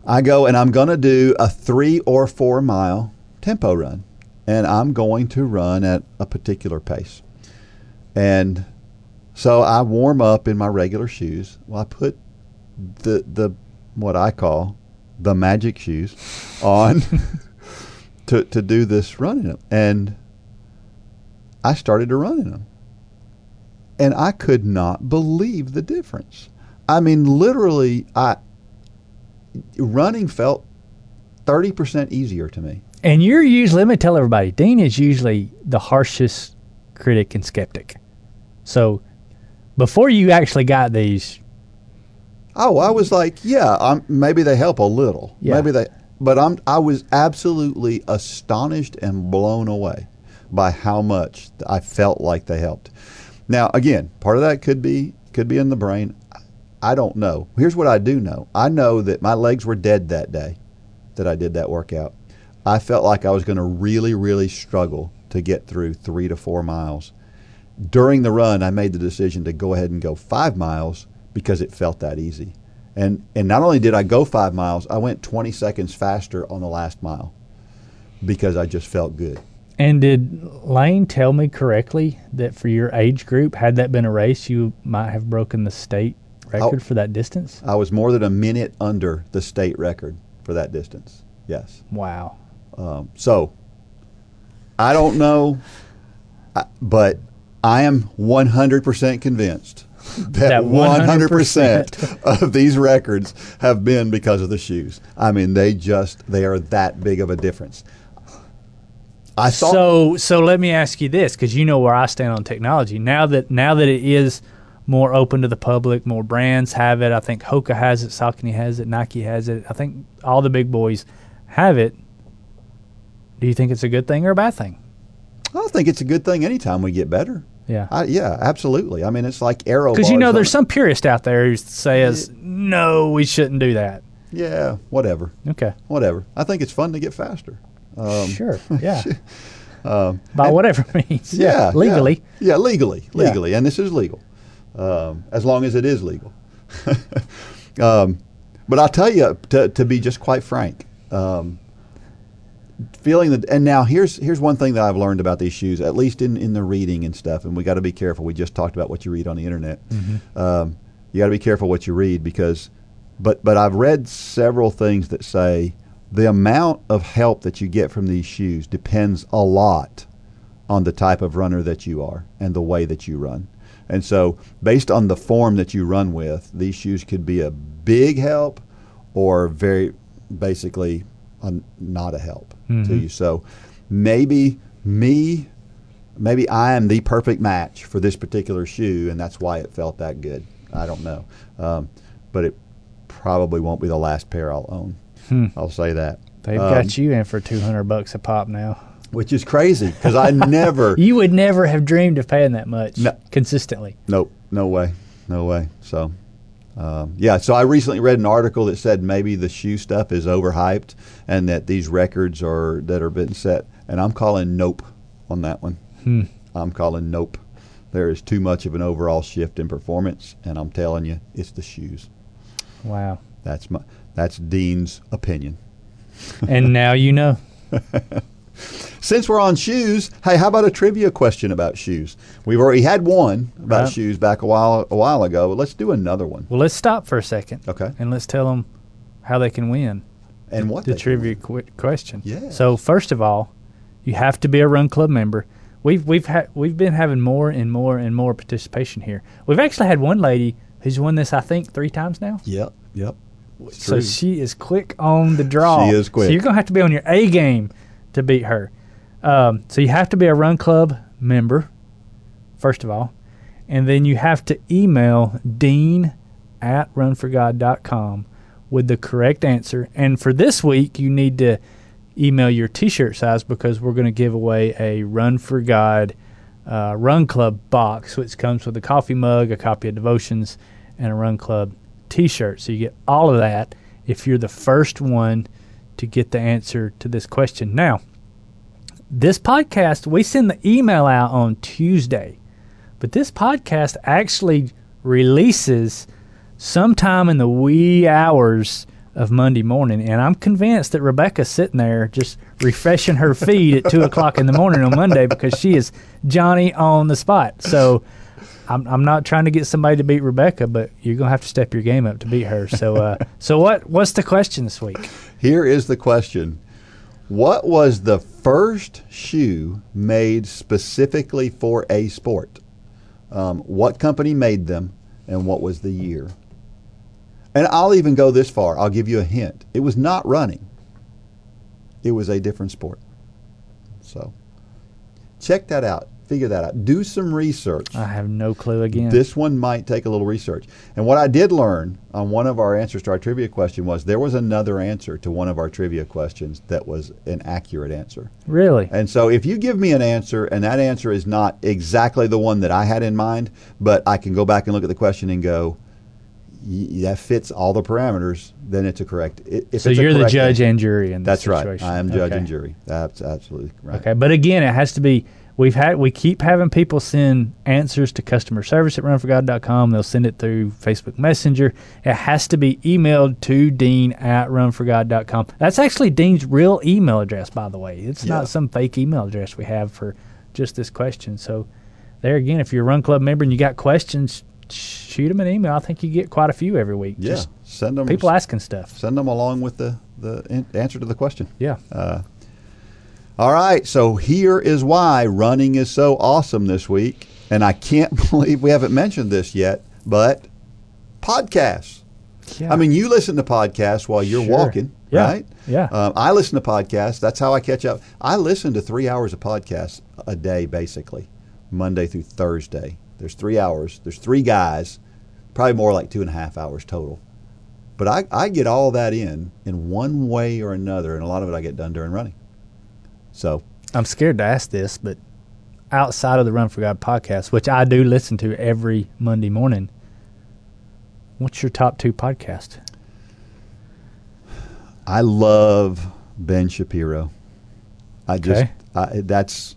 I go and I'm going to do a three or four mile tempo run. And I'm going to run at a particular pace. And so I warm up in my regular shoes. Well, I put the, the what I call the magic shoes on (laughs) to, to do this running. And I started to run in them. And I could not believe the difference. I mean, literally, I running felt 30% easier to me. And you're usually, let me tell everybody, Dean is usually the harshest critic and skeptic. So before you actually got these, Oh, I was like, yeah, um, maybe they help a little. Yeah. Maybe they, but I'm I was absolutely astonished and blown away by how much I felt like they helped. Now, again, part of that could be could be in the brain. I don't know. Here's what I do know. I know that my legs were dead that day that I did that workout. I felt like I was going to really, really struggle to get through three to four miles. During the run, I made the decision to go ahead and go five miles because it felt that easy. And and not only did I go five miles, I went 20 seconds faster on the last mile because I just felt good. And did Lane tell me correctly that for your age group, had that been a race, you might have broken the state record for that distance? I was more than a minute under the state record for that distance. Yes. Wow. Um, so I don't know, but I am 100% convinced (laughs) that, That 100% of these records have been because of the shoes. I mean, they just they are that big of a difference. I saw So so let me ask you this because you know where I stand on technology. Now that now that it is more open to the public, more brands have it. I think Hoka has it, Saucony has it, Nike has it. I think all the big boys have it. Do you think it's a good thing or a bad thing? I think it's a good thing anytime we get better. Yeah. I, yeah, absolutely. I mean, it's like arrow. Because you know there's some purist out there who says no, we shouldn't do that. Yeah, whatever. Okay. Whatever. I think it's fun to get faster. Um, Sure. Yeah. (laughs) um, By and- whatever (laughs) means. Yeah, Legally. Yeah, Yeah, legally, Yeah. legally, and this is legal, um, as long as it is legal. (laughs) um, but I'll tell you, to, to be just quite frank, um, feeling that, and now here's here's one thing that I've learned about these shoes, at least in in the reading and stuff, and we got to be careful. We just talked about what you read on the internet. Um, you got to be careful what you read because, but but I've read several things that say the amount of help that you get from these shoes depends a lot on the type of runner that you are and the way that you run. And so, based on the form that you run with, these shoes could be a big help or very basically a, not a help Mm-hmm. to you. So, maybe me, maybe I am the perfect match for this particular shoe, and that's why it felt that good. I don't know. Um, but it probably won't be the last pair I'll own. Hmm. I'll say that. They've Um, got you in for 200 bucks a pop now. which is crazy because I (laughs) never. You would never have dreamed of paying that much No. consistently. Nope, no way, no way. So, um, yeah. So I recently read an article that said maybe the shoe stuff is overhyped and that these records are that are being set, and I'm calling nope on that one. Hmm. I'm calling nope. There is too much of an overall shift in performance, and I'm telling you, it's the shoes. Wow. That's my that's Dean's opinion. And now you know. (laughs) Since we're on shoes, hey, how about a trivia question about shoes? We've already had one about Right. shoes back a while a while ago, but let's do another one. Well, let's stop for a second. Okay. And let's tell them how they can win. And what the trivia qu- question. Yes. So first of all, you have to be a Run Club member. We've we've had we've been having more and more and more participation here. We've actually had one lady who's won this I think three times now. Yep, yep. It's So true. she is quick on the draw. She is quick. So you're gonna have to be on your A game to beat her. Um, so you have to be a Run Club member, first of all, and then you have to email Dean at runforgod.com with the correct answer. And for this week, you need to email your T-shirt size because we're going to give away a Run for God uh, Run Club box, which comes with a coffee mug, a copy of devotions, and a Run Club T-shirt. So you get all of that if you're the first one to get the answer to this question. Now, this podcast we send the email out on Tuesday, but this podcast actually releases sometime in the wee hours of Monday morning, and I'm convinced that Rebecca's sitting there just refreshing her feed at two o'clock in the morning on Monday because she is Johnny on the spot. So. I'm, I'm not trying to get somebody to beat Rebecca, but you're gonna have to step your game up to beat her. So, uh, (laughs) so what? What's the question this week? Here is the question. What was the first shoe made specifically for a sport? Um, what company made them and what was the year? And I'll even go this far. I'll give you a hint. It was not running, it was a different sport. So check that out. Figure that out. Do some research. I have no clue again. This one might take a little research. And what I did learn on one of our answers to our trivia question was there was another answer to one of our trivia questions that was an accurate answer. really? And so if you give me an answer and that answer is not exactly the one that I had in mind, but I can go back and look at the question and go, "Y- that fits all the parameters, then it's a correct. If so it's you're the judge answer- and jury in this That's right. I am judge Okay. and jury. That's absolutely right. Okay, but again, it has to be. We've had we keep having people send answers to customer service at runforgod.com. They'll send it through Facebook Messenger. It has to be emailed to Dean at runforgod.com. That's actually Dean's real email address, by the way. It's Yeah. not some fake email address we have for just this question. So there again, if you're a Run Club member and you got questions, shoot them an email. I think you get quite a few every week. Yeah. Just send them people asking stuff. send them along with the, the answer to the question. Yeah. Uh, All right, so here is why running is so awesome this week. And I can't (laughs) believe we haven't mentioned this yet, but podcasts. Yeah. I mean, you listen to podcasts while you're Sure. walking, Yeah. right? Yeah. Um, I listen to podcasts. That's how I catch up. I listen to three hours of podcasts a day, basically, Monday through Thursday. There's three hours. There's three guys, probably more like two and a half hours total. But I, I get all that in in one way or another, and a lot of it I get done during running. So I'm scared to ask this, but outside of the Run for God podcast, which I do listen to every Monday morning, what's your top two podcast? I love Ben Shapiro. I just Okay. I, that's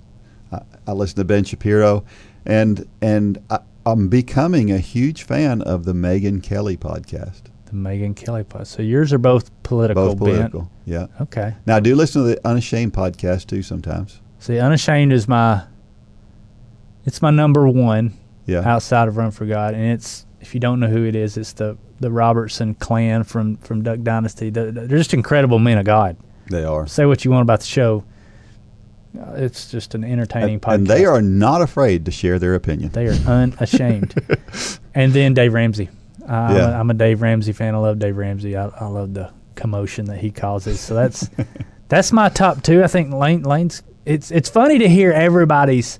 I, I listen to Ben Shapiro, and and I, I'm becoming a huge fan of the Megyn Kelly podcast. The Megyn Kelly podcast. So yours are both political. Both political, yeah. Okay. Now I do listen to the Unashamed podcast too sometimes. See, Unashamed is my it's my number one Yeah, outside of Run for God, and it's if you don't know who it is, it's the the Robertson clan from from Duck Dynasty. They're, they're just incredible men of God. They are. Say what you want about the show. Uh, it's just an entertaining and, podcast. and they are not afraid to share their opinion. They are unashamed. (laughs) and then Dave Ramsey. I'm, Yeah. a, I'm a Dave Ramsey fan. I love Dave Ramsey. I, I love the commotion that he causes. So that's (laughs) that's my top two. I think Lane Lane's. It's it's funny to hear everybody's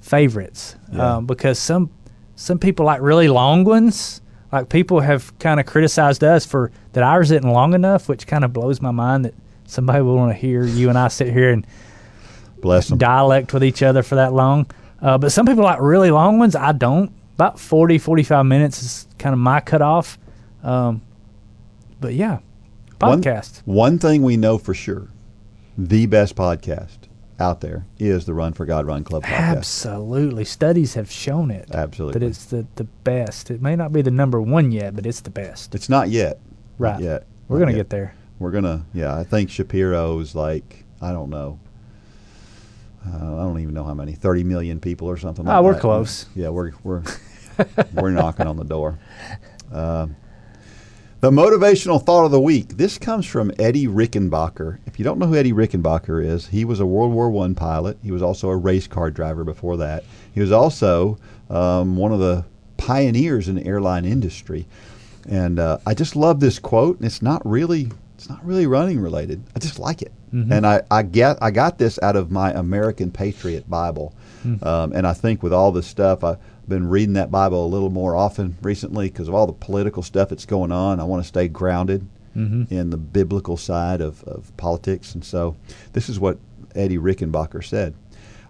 favorites Yeah. um, because some some people like really long ones. Like people have kind of criticized us for that ours isn't long enough, which kind of blows my mind that somebody would want to hear you and I sit here and Bless them. dialect with each other for that long. Uh, but some people like really long ones. I don't. About 40, 45 minutes is kind of my cutoff. Um, but yeah, podcast. One, thing we know for sure, the best podcast out there is the Run for God Run Club podcast. Absolutely. Studies have shown it. Absolutely. That it's the, the best. It may not be the number one yet, but it's the best. It's not yet. Right. Not yet. We're going to get there. We're gonna. Yeah, I think Shapiro's like I don't know. Uh, I don't even know how many. Thirty million people or something. Oh, like we're that. close. Yeah, we're we're (laughs) we're knocking on the door. Um, the motivational thought of the week. This comes from Eddie Rickenbacker. If you don't know who Eddie Rickenbacker is, he was a World War One pilot. He was also a race car driver before that. He was also um, one of the pioneers in the airline industry. And uh, I just love this quote. And it's not really it's not really running related. I just like it. And I, I get I got this out of my American Patriot Bible. Um, and I think with all this stuff, I've been reading that Bible a little more often recently because of all the political stuff that's going on. I want to stay grounded mm-hmm. in the biblical side of, of politics. And so this is what Eddie Rickenbacker said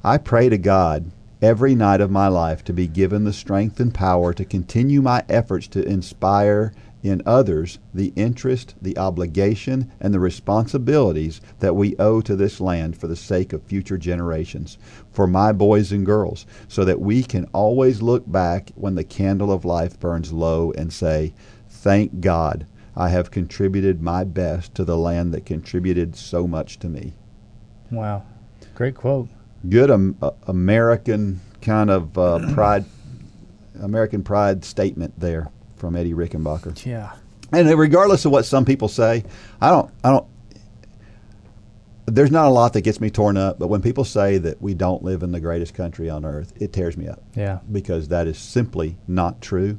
I pray to God every night of my life to be given the strength and power to continue my efforts to inspire in others the interest, the obligation, and the responsibilities that we owe to this land for the sake of future generations, for my boys and girls, so that we can always look back when the candle of life burns low and say, Thank God I have contributed my best to the land that contributed so much to me Wow. Great quote. good um, uh, American kind of uh, pride, American pride statement there from Eddie Rickenbacker. Yeah. And regardless of what some people say, I don't, I don't. There's not a lot that gets me torn up, but when people say that we don't live in the greatest country on earth, it tears me up Yeah. because that is simply not true.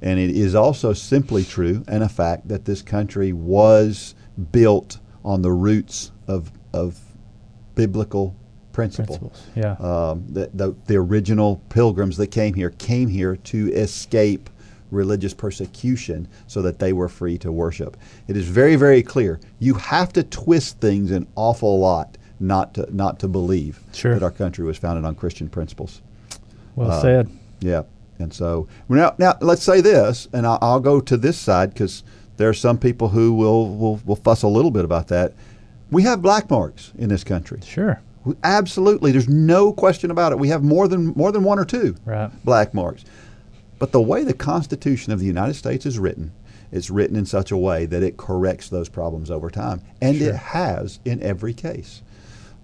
And it is also simply true and a fact that this country was built on the roots of, of biblical principle. Principles. Yeah. Um, the, the, the original pilgrims that came here came here to escape religious persecution so that they were free to worship. It is very, very clear. You have to twist things an awful lot not to, not to believe Sure. that our country was founded on Christian principles. well uh, said. Yeah, and so now, now let's say this, and I'll, I'll go to this side because there are some people who will, will will fuss a little bit about that. We have black marks in this country. Sure. Absolutely, there's no question about it. We have more than more than one or two Right. black marks. But the way the Constitution of the United States is written, it's written in such a way that it corrects those problems over time, and Sure. it has in every case.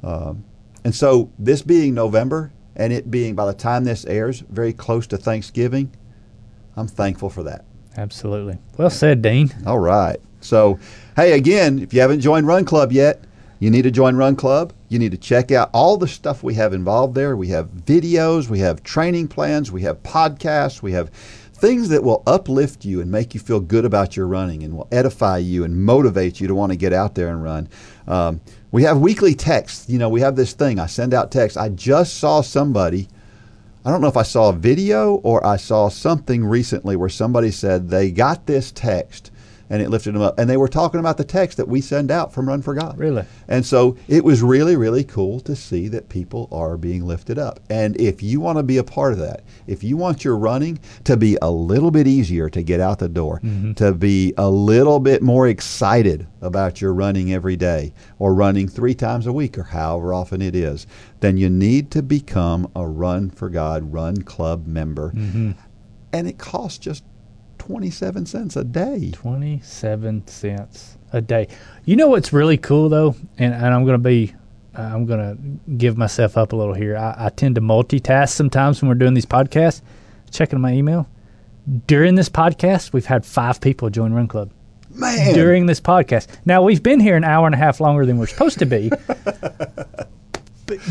Um, and so, this being November, and it being by the time this airs very close to Thanksgiving, I'm thankful for that. Absolutely. Well said, Dean. All right. So, hey, again, if you haven't joined Run Club yet, you need to join Run Club. You need to check out all the stuff we have involved there. We have videos, we have training plans, we have podcasts, we have things that will uplift you and make you feel good about your running and will edify you and motivate you to want to get out there and run. Um, we have weekly texts. You know, we have this thing. I send out texts. I just saw somebody. I don't know if I saw a video or I saw something recently where somebody said they got this text and it lifted them up. And they were talking about the text that we send out from Run for God. Really? And so it was really, really cool to see that people are being lifted up. And if you want to be a part of that, if you want your running to be a little bit easier to get out the door, mm-hmm. to be a little bit more excited about your running every day or running three times a week or however often it is, then you need to become a Run for God Run Club member. Mm-hmm. And it costs just 27 cents a day. 27 cents a day. You know what's really cool though, and, and I'm going to be, uh, I'm going to give myself up a little here. I, I tend to multitask sometimes when we're doing these podcasts, checking my email. During this podcast, we've had five people join Run Club. Man. During this podcast. Now, we've been here an hour and a half longer than we're supposed to be. (laughs)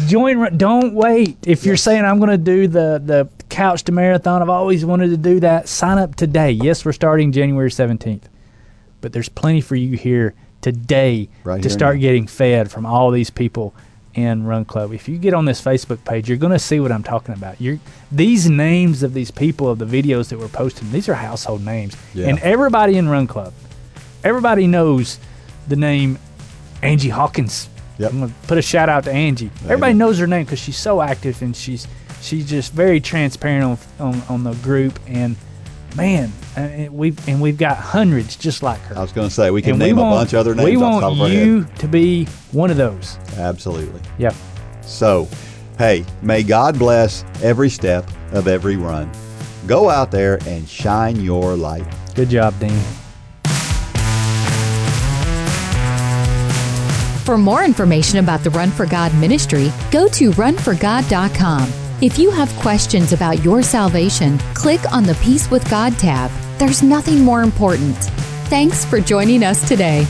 join, don't wait. If you're saying, I'm going to do the, the couch to marathon, I've always wanted to do that, sign up today. Yes, we're starting January 17th. But there's plenty for you here today Right to here start getting fed from all these people in Run Club. If you get on this Facebook page, you're going to see what I'm talking about. You're, these names of these people of the videos that we're posting, these are household names. Yeah. And everybody in Run Club, everybody knows the name Angie Hawkins. Yep. I'm to put a shout out to Angie. Everybody knows her name because she's so active and she's she's just very transparent on, on, on the group. And man, uh, we've and we've got hundreds just like her. I was going to say we can and name we a want, bunch of other names We want top of our you head. to be one of those. Absolutely. Yeah. So, hey, may God bless every step of every run. Go out there and shine your light. Good job, Dean. For more information about the Run for God ministry, go to runforgod.com. If you have questions about your salvation, click on the Peace with God tab. There's nothing more important. Thanks for joining us today.